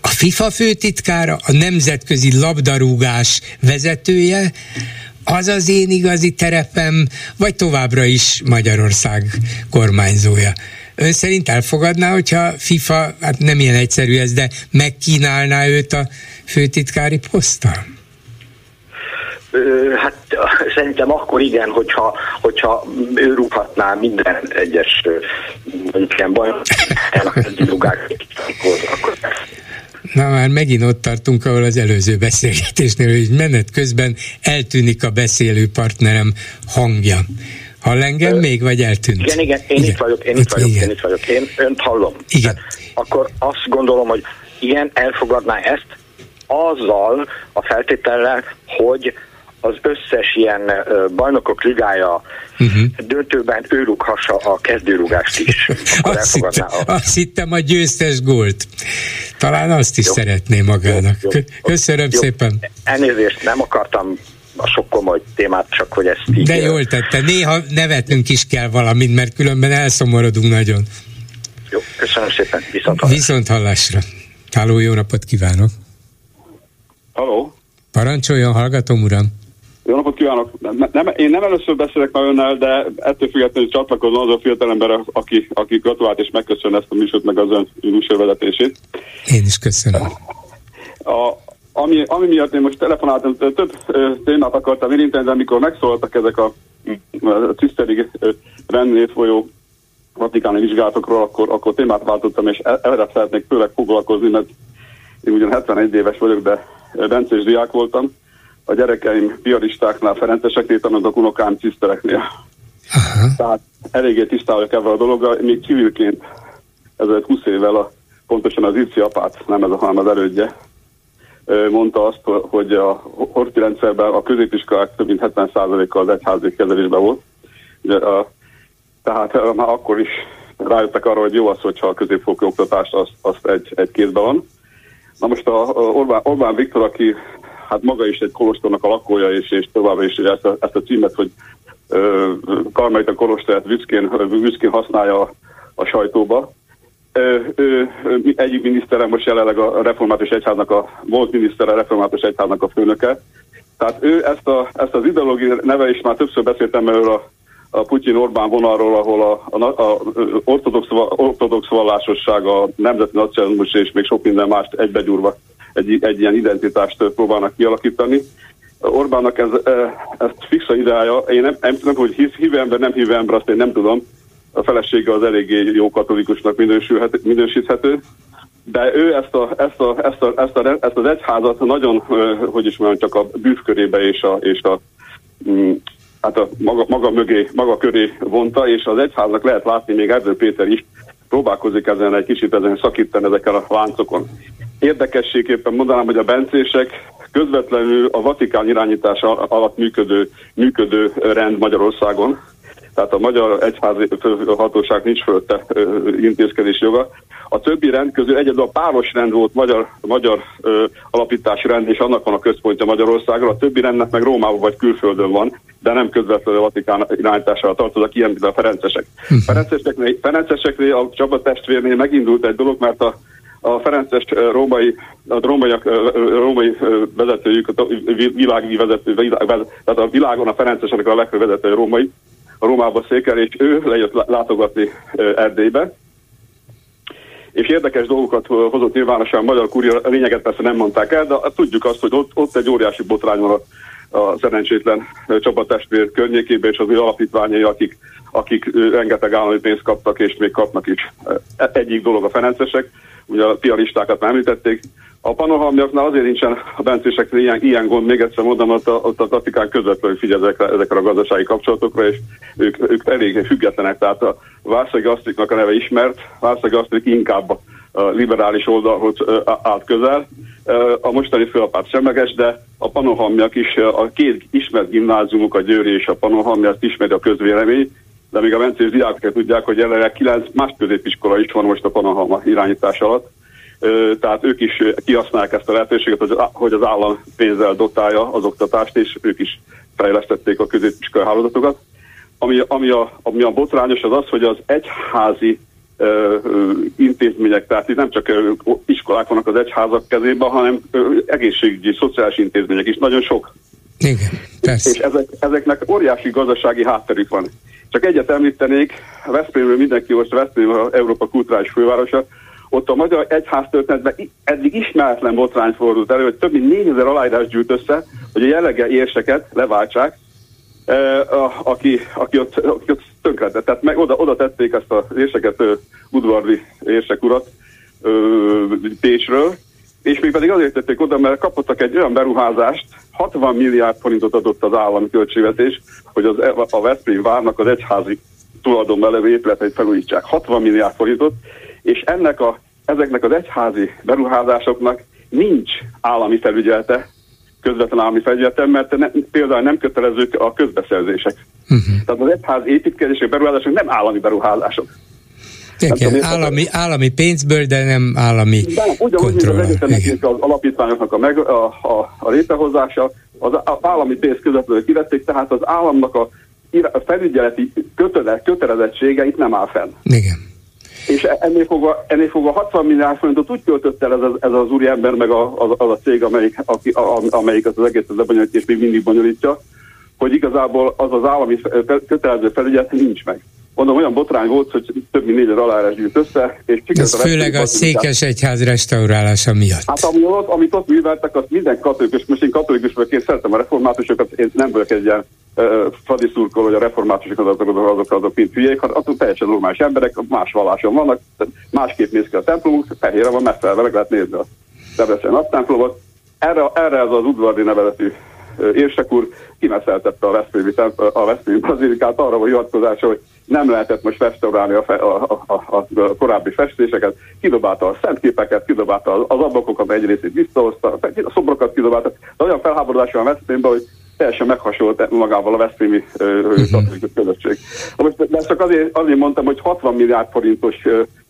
A FIFA főtitkára, a nemzetközi labdarúgás vezetője, az az én igazi terepem, vagy továbbra is Magyarország kormányzója. Ön szerint elfogadná, hogyha FIFA, hát nem ilyen egyszerű ez, de megkínálná őt a főtitkári poszttal? Hát szerintem akkor igen, hogyha, hogyha ő rúghatná minden egyes ilyen bajnok, akkor, akkor Na már megint ott tartunk, ahol az előző beszélgetésnél, hogy menet közben eltűnik a beszélő partnerem hangja. Hall engem Ö, még, vagy eltűnt? Igen, igen, én igen. itt vagyok, én itt, itt vagyok, igen. én itt vagyok, én önt hallom. Igen. Akkor azt gondolom, hogy igen, elfogadná ezt azzal a feltétellel, hogy az összes ilyen bajnokok ligája uh-huh. döntőben ő rúghassa a kezdőrúgást is. azt, hittem, a... azt hittem a győztes gólt. Talán azt is jó. szeretné magának. Jó, jó. Köszönöm jó. szépen. Elnézést, nem akartam a sok komoly témát, csak hogy ezt így... De jól tette, néha nevetnünk is kell valamit, mert különben elszomorodunk nagyon. Jó, köszönöm szépen, viszont hallásra. Viszont hallásra. Háló, jó napot kívánok! Halló! Parancsoljon, hallgatom, uram! Jó napot kívánok! Nem, én nem először beszélek már önnel, de ettől függetlenül csatlakozom az a fiatalember, aki, aki gratulált és megköszön ezt a műsort, meg az ön műsorvezetését. Én is köszönöm. A, ami, ami miatt én most telefonáltam, több témát akartam érinteni, de amikor megszóltak ezek a, a tiszterig rendnét folyó vatikáni vizsgálatokról, akkor, akkor témát váltottam, és e, erre szeretnék főleg foglalkozni, mert én ugyan 71 éves vagyok, de bencés diák voltam. A gyerekeim piaristáknál, ferenceseknél tanultak, unokám cisztereknél. Aha. Tehát eléggé tisztálok ebben a dologgal, még civilként ezelőtt 20 évvel a, pontosan az Irci apát, nem ez a, hanem az elődje, mondta azt, hogy a horti rendszerben a középiskolák több mint 70%-a az egyházi kezelésben volt. Ugye, a, tehát már akkor is rájöttek arra, hogy jó az, hogyha a középfokú oktatást azt, azt egy, egy kézben van. Na most a, a Orbán, Orbán Viktor, aki hát maga is egy kolostornak a lakója, és, és továbbra is ezt a, ezt a címet, hogy Karmelita Kolostorát büszkén, büszkén használja a, a sajtóba. Ő, egyik minisztere most jelenleg a református egyháznak a, volt miniszter a református egyháznak a főnöke. Tehát ő ezt, a, ezt az ideológiai neve is már többször beszéltem erről a, a Putyin-Orbán vonalról, ahol a, a, a ortodox, ortodox vallásosság, a nemzeti nacionalizmus és még sok minden mást egybegyúrva egy, egy ilyen identitást próbálnak kialakítani. Orbánnak ez, ez fixa ideája, én nem, nem tudom, hogy hisz, hívő ember, nem hívő ember, azt én nem tudom, a felesége az eléggé jó katolikusnak minősülhet, minősíthető, de ő ezt, a, ezt, a, ezt, a, ezt, a, ezt az egyházat nagyon, hogy is mondjam, csak a bűvkörébe és a, és a mm, hát a maga, maga mögé, maga köré vonta, és az egyháznak lehet látni, még Erdő Péter is próbálkozik ezen egy kicsit ezen szakítani ezekkel a láncokon. Érdekességképpen mondanám, hogy a bencések közvetlenül a Vatikán irányítása alatt működő, működő rend Magyarországon, tehát a magyar egyházi hatóság nincs fölötte intézkedési joga. A többi rend közül egyedül a páros rend volt magyar, magyar ö, alapítási rend, és annak van a központja Magyarországra. A többi rendnek meg Rómában vagy külföldön van, de nem közvetlenül a Vatikán irányítására tartoznak, ilyen, mint a Ferencesek. Hm. Ferenceseknél, Ferenceseknél a Csaba testvérnél megindult egy dolog, mert a a Ferences római, a római, római vezetőjük, a világi vezető, tehát a világon a Ferencesenek a legfőbb vezető római, a Rómába székel, és ő lejött látogatni Erdélybe, és érdekes dolgokat hozott nyilvánosan a magyar kuria, a lényeget persze nem mondták el, de tudjuk azt, hogy ott, ott egy óriási botrány van a, a szerencsétlen csapatestvér környékében, és az ő alapítványai, akik, akik rengeteg állami pénzt kaptak, és még kapnak is. E, egyik dolog a ferencesek, ugye a pialistákat már említették, a panohalmiaknál azért nincsen a bencéseknél ilyen, ilyen gond, még egyszer mondom, ott a, ott a Vatikán közvetlenül figyel ezekre, a gazdasági kapcsolatokra, és ők, ők elég függetlenek, tehát a Várszegi Asztriknak a neve ismert, Várszegi Asztrik inkább a liberális oldalhoz állt közel, a mostani főapát semleges, de a panohalmiak is, a két ismert gimnáziumok, a Győri és a panohalmi, azt ismeri a közvélemény, de még a mencés diákok tudják, hogy jelenleg kilenc más középiskola is van most a panohalma irányítás alatt, tehát ők is kihasználják ezt a lehetőséget, hogy az állam pénzzel dotálja az oktatást, és ők is fejlesztették a középiskolai hálózatokat. Ami, ami, a, ami a botrányos az az, hogy az egyházi intézmények, tehát itt nem csak iskolák vannak az egyházak kezében, hanem ö, egészségügyi, szociális intézmények is, nagyon sok. Igen, persze. És ezek, ezeknek óriási gazdasági hátterük van. Csak egyet említenék, Veszprémről mindenki most Veszprém Európa kulturális fővárosa, ott a magyar egyház történetben eddig ismeretlen botrány fordult elő, hogy több mint 4000 aláírás gyűjt össze, hogy a jellege érseket leváltsák, aki, aki, ott, aki ott tönkretett. Tehát meg oda, oda tették ezt az érseket, udvarli érsek urat Pécsről, és még pedig azért tették oda, mert kapottak egy olyan beruházást, 60 milliárd forintot adott az állami költségvetés, hogy az, e- a Veszprém várnak az egyházi tulajdonban levő épületeit felújítsák. 60 milliárd forintot, és ennek a, ezeknek az egyházi beruházásoknak nincs állami felügyelete, közvetlen állami felügyelete, mert ne, például nem kötelezők a közbeszerzések. Uh-huh. Tehát az egyház építkezések, beruházások nem állami beruházások. Igen, állami, állami pénzből, de nem állami de ugyanúgy, mint az egyetemeknek az alapítványoknak a, meg, a, a, a létrehozása, az, az állami pénz közvetlenül kivették, tehát az államnak a, felügyeleti kötele, kötelezettsége itt nem áll fenn. Igen és ennél fogva, ennél fogva 60 milliárd forintot úgy költött el ez az, ez az úriember, meg a, az, az a cég, amelyik, aki, a, amelyik az egészet lebonyolítja, és még mindig bonyolítja, hogy igazából az az állami kötelező felügyelet nincs meg. Mondom, olyan botrány volt, hogy több mint négy alárás gyűjt össze, és Ez főleg a Székesegyház restaurálása miatt. Hát ami ott, amit ott műveltek, az minden katolikus, most én katolikus vagyok, én szeretem a reformátusokat, én nem vagyok egy ilyen Fradi szurkol, hogy a reformátusok azok, azok, azok, azok mint hülyék, hanem azok teljesen normális emberek, más valláson vannak, másképp néz ki a templomuk, fehérre van megfelelve, meg lehet nézni a Debrecen azt templomot. Erre, erre ez az udvardi nevezetű érsek úr kimeszeltette a Veszprémi, a Veszprémi bazilikát arra a hivatkozása, hogy nem lehetett most restaurálni a, fe, a, a, a, a korábbi festéseket, kidobálta a szentképeket, kidobálta az ablakokat, egy részét visszahozta, a szobrokat kidobálta, de olyan felháborodás van Veszprémben, hogy teljesen meghasonlott magával a Veszprémi katolikus közösség. De ezt csak azért, azért mondtam, hogy 60 milliárd forintos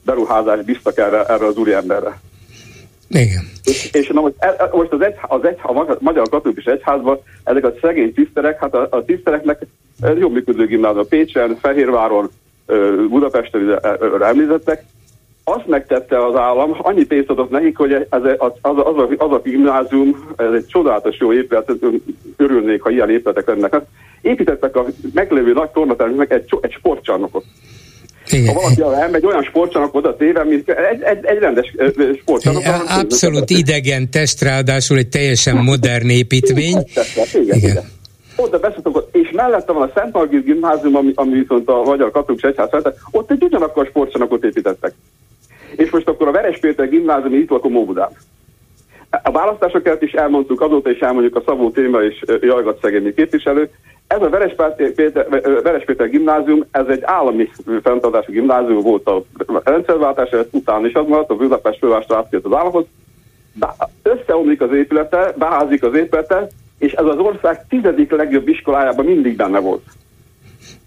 beruházást biztak erre, erre az úriemberre. Igen. És, na most, e, most az, egy, az egy, a Magyar Katolikus Egyházban ezek a szegény tiszterek, hát a, a tisztereknek jobb működő gimnázium Pécsen, Fehérváron, Budapesten említettek, azt megtette az állam, annyi pénzt adott nekik, hogy ez, az, az, az, a, az a gimnázium, ez egy csodálatos jó épület, örülnék, ha ilyen épületek lennek. Hát építettek a meglévő nagy tornatermeknek egy, egy sportcsarnokot. Igen. Ha valaki elmegy olyan sportcsarnok oda téve, mint egy, egy, egy rendes sportcsarnok. Abszolút idegen test, ráadásul egy teljesen modern építmény. igen, igen. igen. Oda beszéltünk, és mellette van a Szent Margit gimnázium, ami, ami viszont a Magyar Katolikus Egyház felett, ott egy ugyanakkor sportcsarnokot építettek. És most akkor a Veres Péter gimnázium itt lakó Móbudán. A választások előtt is elmondtuk, azóta is elmondjuk a Szabó Téma és Jajgat Szegényi képviselő. Ez a Veres Péter, Veres Péter gimnázium, ez egy állami fenntartású gimnázium volt a rendszerváltás után is az maradt, a Budapest fővásra átjött az államhoz. Összeomlik az épülete, beházik az épülete, és ez az ország tizedik legjobb iskolájában mindig benne volt.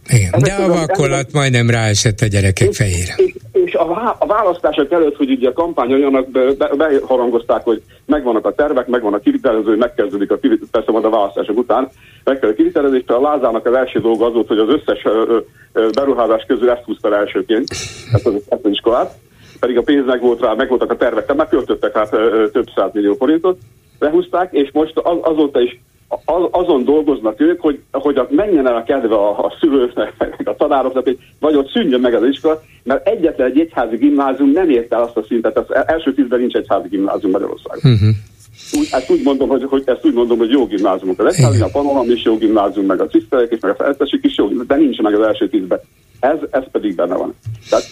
Igen, de a vakolat majdnem ráesett a gyerekek fejére. És, és a, a választások előtt, hogy ugye a kampány olyanak be, be, beharangozták, hogy megvannak a tervek, megvan a kivitelező, megkezdődik a kivitelező, persze majd a választások után, meg kell a kivitelezés, a Lázának az első dolga az volt, hogy az összes beruházás közül ezt húzta elsőként, ezt az, ezt az iskolát, pedig a pénz meg volt rá, meg voltak a tervek, tehát megköltöttek hát ö, több száz millió forintot, lehúzták, és most az, azóta is azon dolgoznak ők, hogy, hogy menjen el a kedve a, a szülőknek, a tanároknak, hogy vagy ott szűnjön meg az iskola, mert egyetlen egy egyházi gimnázium nem ért el azt a szintet, az első tízben nincs egyházi gimnázium Magyarországon. Uh-huh. Úgy, ezt úgy mondom, hogy, hogy, ezt úgy mondom, hogy jó gimnáziumok. Az egyházi, a panoram is jó gimnázium, meg a ciszterek is, meg a feltesik is jó, de nincs meg az első tízben. Ez, ez pedig benne van. Tehát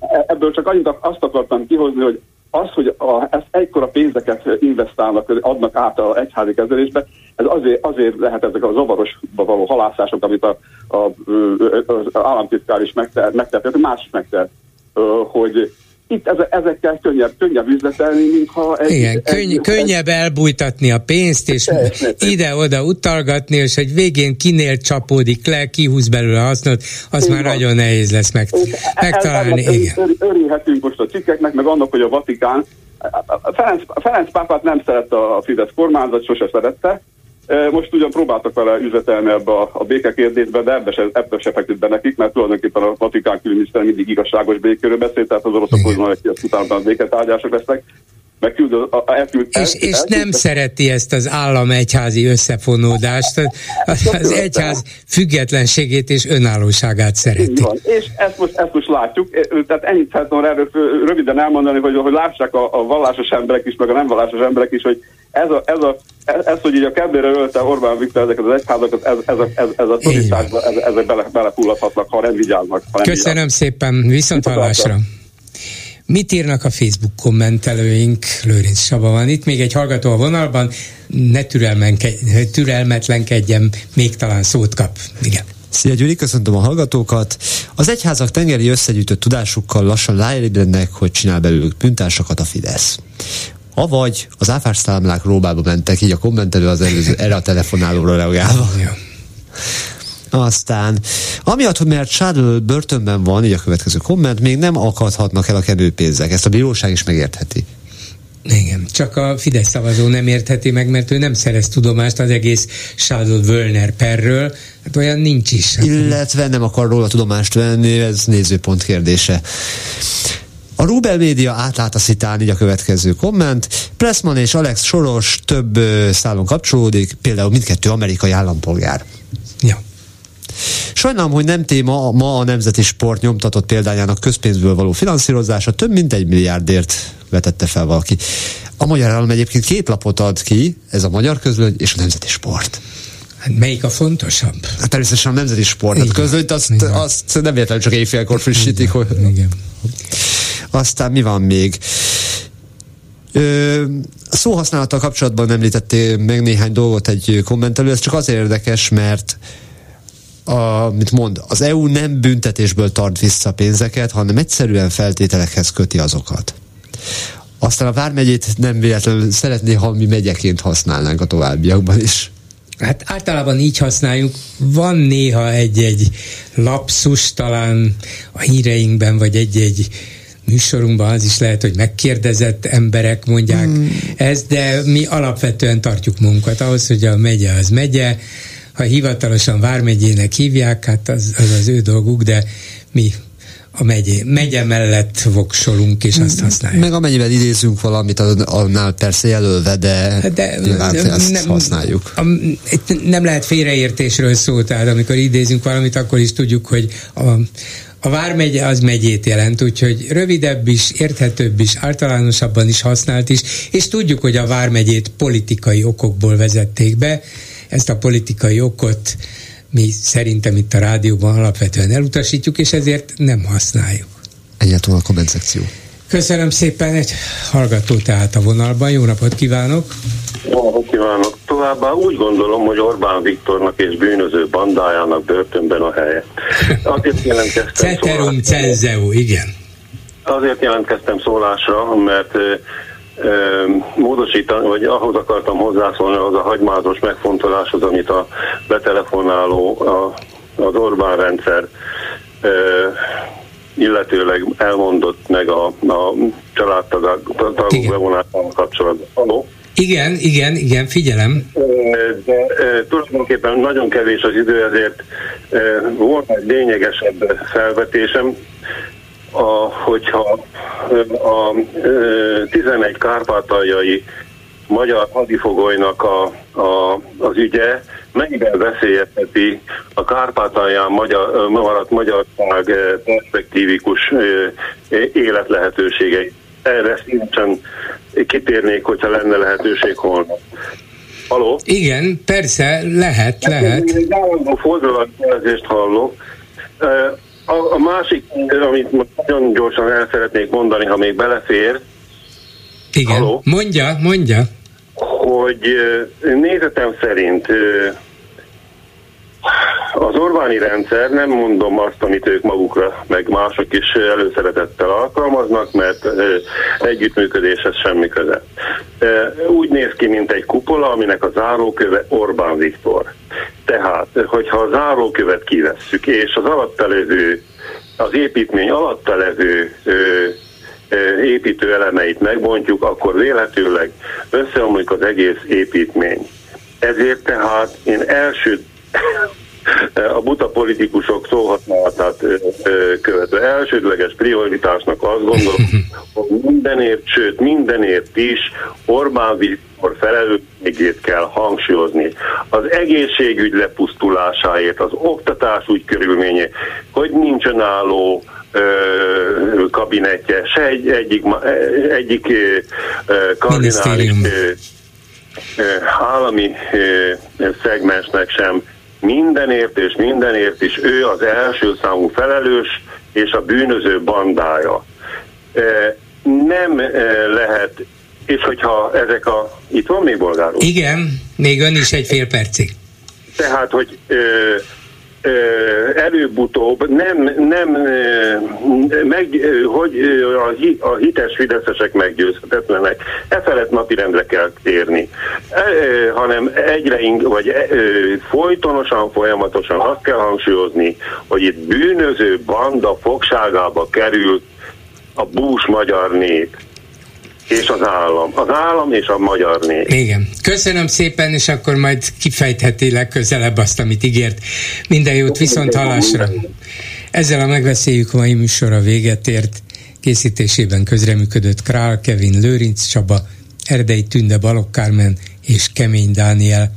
e, ebből csak annyit azt akartam kihozni, hogy az, hogy a, ezt egykora pénzeket investálnak, adnak át a egyházi kezelésbe, ez azért, azért lehet ezek a zavarosba való halászások, amit a, a, az államtitkár is megtehet, megtehet más is megtehet, hogy itt ezekkel könnyebb, könnyebb üzletelni, mintha... Egy, Igen, könny, egy, könnyebb elbújtatni a pénzt, és ide-oda utalgatni, és hogy végén kinél csapódik le, kihúz belőle a hasznot, az Igen. már nagyon nehéz lesz meg, megtalálni. El, el, Igen. Örülhetünk most a cikkeknek, meg annak, hogy a Vatikán Ferenc, Ferenc pápát nem szerette a Fidesz kormányzat, sose szerette, most ugyan próbáltak vele üzletelni ebbe a, a békekérdésbe, de ebbe se, ebbe se feküdt be nekik, mert tulajdonképpen a Vatikán külügyminiszter mindig igazságos békéről beszélt, tehát az oroszok hogy van, hogy utána a béketárgyások lesznek. Megküld, elküld, és, el, és elküld, nem szereti ezt az állam egyházi összefonódást, az, az egyház függetlenségét és önállóságát szereti. Van. És ezt most, ezt most látjuk, tehát ennyit szeretném erről röviden elmondani, hogy, hogy lássák a, a vallásos emberek is, meg a nem vallásos emberek is, hogy ez, a, ez, a, ez, hogy így a kedvére ölte Orbán Viktor ezeket az egyházakat, ez, ez, a, ez, ez a ez, ezek bele, belefulladhatnak, ha nem vigyáznak. Ha nem Köszönöm vigyáznak. szépen, viszont hallásra. Mit írnak a Facebook kommentelőink? Lőrinc Saba van itt, még egy hallgató a vonalban, ne türelmetlenkedjem, még talán szót kap. Igen. Szia Gyuri, köszöntöm a hallgatókat. Az egyházak tengeri összegyűjtött tudásukkal lassan ráébrednek, hogy csinál belőlük bűntársakat a Fidesz. Avagy az áfásszámlák róbába mentek, így a kommentelő az előző erre a telefonálóra reagálva. Aztán, amiatt, hogy mert Shadow börtönben van, így a következő komment, még nem akadhatnak el a kenőpénzek. Ezt a bíróság is megértheti. Igen, csak a Fidesz szavazó nem értheti meg, mert ő nem szerez tudomást az egész Shadow Wölner perről, hát olyan nincs is. Illetve nem akar róla tudomást venni, ez nézőpont kérdése. A Rubel Média átlát a szitán, így a következő komment. Pressman és Alex Soros több szálon kapcsolódik, például mindkettő amerikai állampolgár. Ja. Sajnálom, hogy nem téma ma a Nemzeti Sport nyomtatott példányának közpénzből való finanszírozása több mint egy milliárdért vetette fel valaki. A Magyar Állam egyébként két lapot ad ki, ez a Magyar Közlöny és a Nemzeti Sport. Hát melyik a fontosabb? Hát természetesen a nemzeti sport. Hát között azt, azt nem értem, csak éjfélkor frissítik. Igen. Hogy... Igen. Aztán mi van még? Ö, a szóhasználattal kapcsolatban említettél meg néhány dolgot egy kommentelő, ez csak azért érdekes, mert a, mit mond, az EU nem büntetésből tart vissza pénzeket, hanem egyszerűen feltételekhez köti azokat. Aztán a Vármegyét nem véletlenül szeretné, ha mi megyeként használnánk a továbbiakban is. Hát általában így használjuk. Van néha egy-egy lapszus talán a híreinkben, vagy egy-egy műsorunkban az is lehet, hogy megkérdezett emberek mondják hmm. ezt, de mi alapvetően tartjuk munkat ahhoz, hogy a megye az megye, ha hivatalosan Vármegyének hívják, hát az az, az ő dolguk, de mi a megye, megye mellett voksolunk, és azt használjuk. Meg amennyivel idézünk valamit, annál persze jelölve, de, de nyilván ezt nem, használjuk. A, nem lehet félreértésről szó, tehát amikor idézünk valamit, akkor is tudjuk, hogy a, a Vármegye az megyét jelent, úgyhogy rövidebb is, érthetőbb is, általánosabban is használt is, és tudjuk, hogy a Vármegyét politikai okokból vezették be, ezt a politikai okot mi szerintem itt a rádióban alapvetően elutasítjuk, és ezért nem használjuk. Egyáltalán a komment szekció. Köszönöm szépen, egy hallgató tehát a vonalban. Jó napot kívánok! Jó napot kívánok! Továbbá úgy gondolom, hogy Orbán Viktornak és bűnöző bandájának börtönben a helye. Azért jelentkeztem Ceterum cenzeu, igen. Azért jelentkeztem szólásra, mert módosítani, vagy ahhoz akartam hozzászólni, az a hagymázos megfontoláshoz, amit a betelefonáló, a, az Orbán rendszer illetőleg elmondott meg a, a családtagok bevonásával kapcsolatban. Haló? Igen, igen, igen, figyelem. De tulajdonképpen nagyon kevés az idő, ezért volt egy lényegesebb felvetésem a, hogyha a 11 kárpátaljai magyar hadifogolynak a, a, az ügye mennyiben veszélyezteti a Kárpátalján magyar, maradt magyarság perspektívikus életlehetőségeit. Erre szívesen kitérnék, hogyha lenne lehetőség holnap. Haló? Igen, persze, lehet, lehet. Egy állandó fordulatjelzést hallok. A, a másik, amit nagyon gyorsan el szeretnék mondani, ha még belefér. Igen, Halló? mondja, mondja. Hogy nézetem szerint az Orbáni rendszer, nem mondom azt, amit ők magukra, meg mások is előszeretettel alkalmaznak, mert együttműködéshez semmi köze. Úgy néz ki, mint egy kupola, aminek a záróköve Orbán Viktor. Tehát, hogyha a zárókövet kivesszük, és az alatta levő, az építmény alatta levő építő elemeit megbontjuk, akkor véletőleg összeomlik az egész építmény. Ezért tehát én első a buta politikusok szóhasználatát követve elsődleges prioritásnak azt gondolom, hogy mindenért, sőt mindenért is Orbán Viktor felelősségét kell hangsúlyozni. Az egészségügy lepusztulásáért, az oktatás úgy körülménye, hogy nincsen álló kabinetje, se egy, egyik, egyik kardinális állami szegmensnek sem mindenért és mindenért is ő az első számú felelős és a bűnöző bandája. Nem lehet, és hogyha ezek a... Itt van még bolgárul? Igen, még ön is egy fél percig. Tehát, hogy előbb-utóbb nem, nem meg, hogy a hites fideszesek meggyőzhetetlenek, e felett napirendre kell térni, e, hanem egyre ing, vagy e, folytonosan, folyamatosan azt kell hangsúlyozni, hogy itt bűnöző banda fogságába került a bús magyar nép és az állam. Az állam és a magyar nép. Igen. Köszönöm szépen, és akkor majd kifejtheti legközelebb azt, amit ígért. Minden jót viszont hallásra. Ezzel a megbeszéljük mai műsora véget ért. Készítésében közreműködött Král, Kevin Lőrinc Csaba, Erdei Tünde Balok Kármen és Kemény Dániel.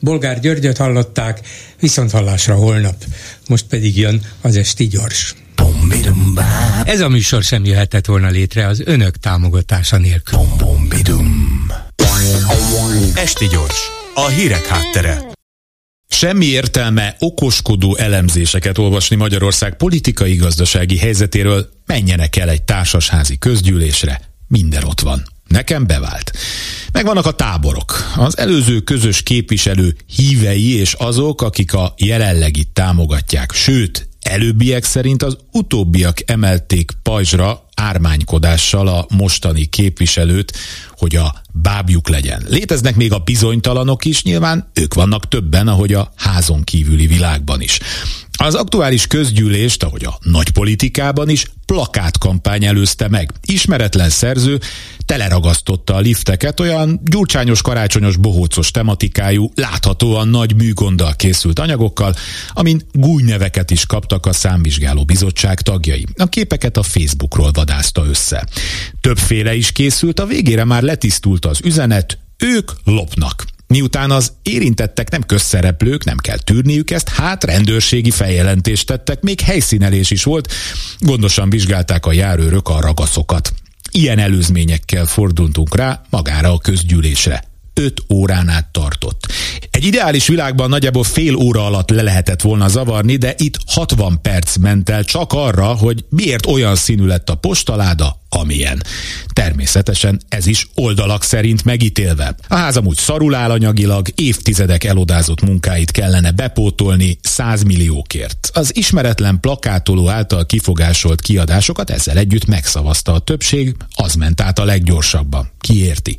Bolgár Györgyöt hallották, viszont hallásra holnap. Most pedig jön az Esti Gyors. Ez a műsor sem jöhetett volna létre az önök támogatása nélkül. Esti gyors, a hírek háttere. Semmi értelme okoskodó elemzéseket olvasni Magyarország politikai-gazdasági helyzetéről, menjenek el egy társasházi közgyűlésre, minden ott van. Nekem bevált. Megvannak a táborok. Az előző közös képviselő hívei és azok, akik a jelenlegit támogatják. Sőt, Előbbiek szerint az utóbbiak emelték pajzsra ármánykodással a mostani képviselőt, hogy a bábjuk legyen. Léteznek még a bizonytalanok is, nyilván ők vannak többen, ahogy a házon kívüli világban is. Az aktuális közgyűlést, ahogy a nagy politikában is, plakátkampány előzte meg. Ismeretlen szerző teleragasztotta a lifteket olyan gyurcsányos, karácsonyos, bohócos tematikájú, láthatóan nagy műgonddal készült anyagokkal, amin gújneveket is kaptak a számvizsgáló bizottság tagjai. A képeket a Facebookról vadázta össze. Többféle is készült, a végére már letisztult az üzenet, ők lopnak. Miután az érintettek nem közszereplők, nem kell tűrniük ezt, hát rendőrségi feljelentést tettek, még helyszínelés is volt, gondosan vizsgálták a járőrök a ragaszokat. Ilyen előzményekkel fordultunk rá magára a közgyűlésre. 5 órán át tartott. Egy ideális világban nagyjából fél óra alatt le lehetett volna zavarni, de itt 60 perc ment el csak arra, hogy miért olyan színű lett a postaláda, amilyen. Természetesen ez is oldalak szerint megítélve. A házam úgy szarul áll anyagilag, évtizedek elodázott munkáit kellene bepótolni 100 milliókért. Az ismeretlen plakátoló által kifogásolt kiadásokat ezzel együtt megszavazta a többség, az ment át a leggyorsabban. Kiérti.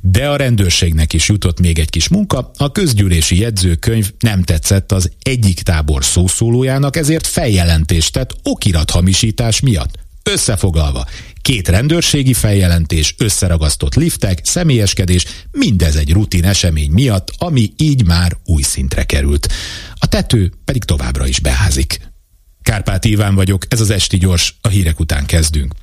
De a rendőrségnek is jutott még egy kis munka, a közgyűlési jegyzőkönyv nem tetszett az egyik tábor szószólójának, ezért feljelentést tett okirathamisítás miatt. Összefoglalva, két rendőrségi feljelentés, összeragasztott liftek, személyeskedés, mindez egy rutin esemény miatt, ami így már új szintre került. A tető pedig továbbra is beházik. Kárpát Iván vagyok, ez az Esti Gyors, a hírek után kezdünk.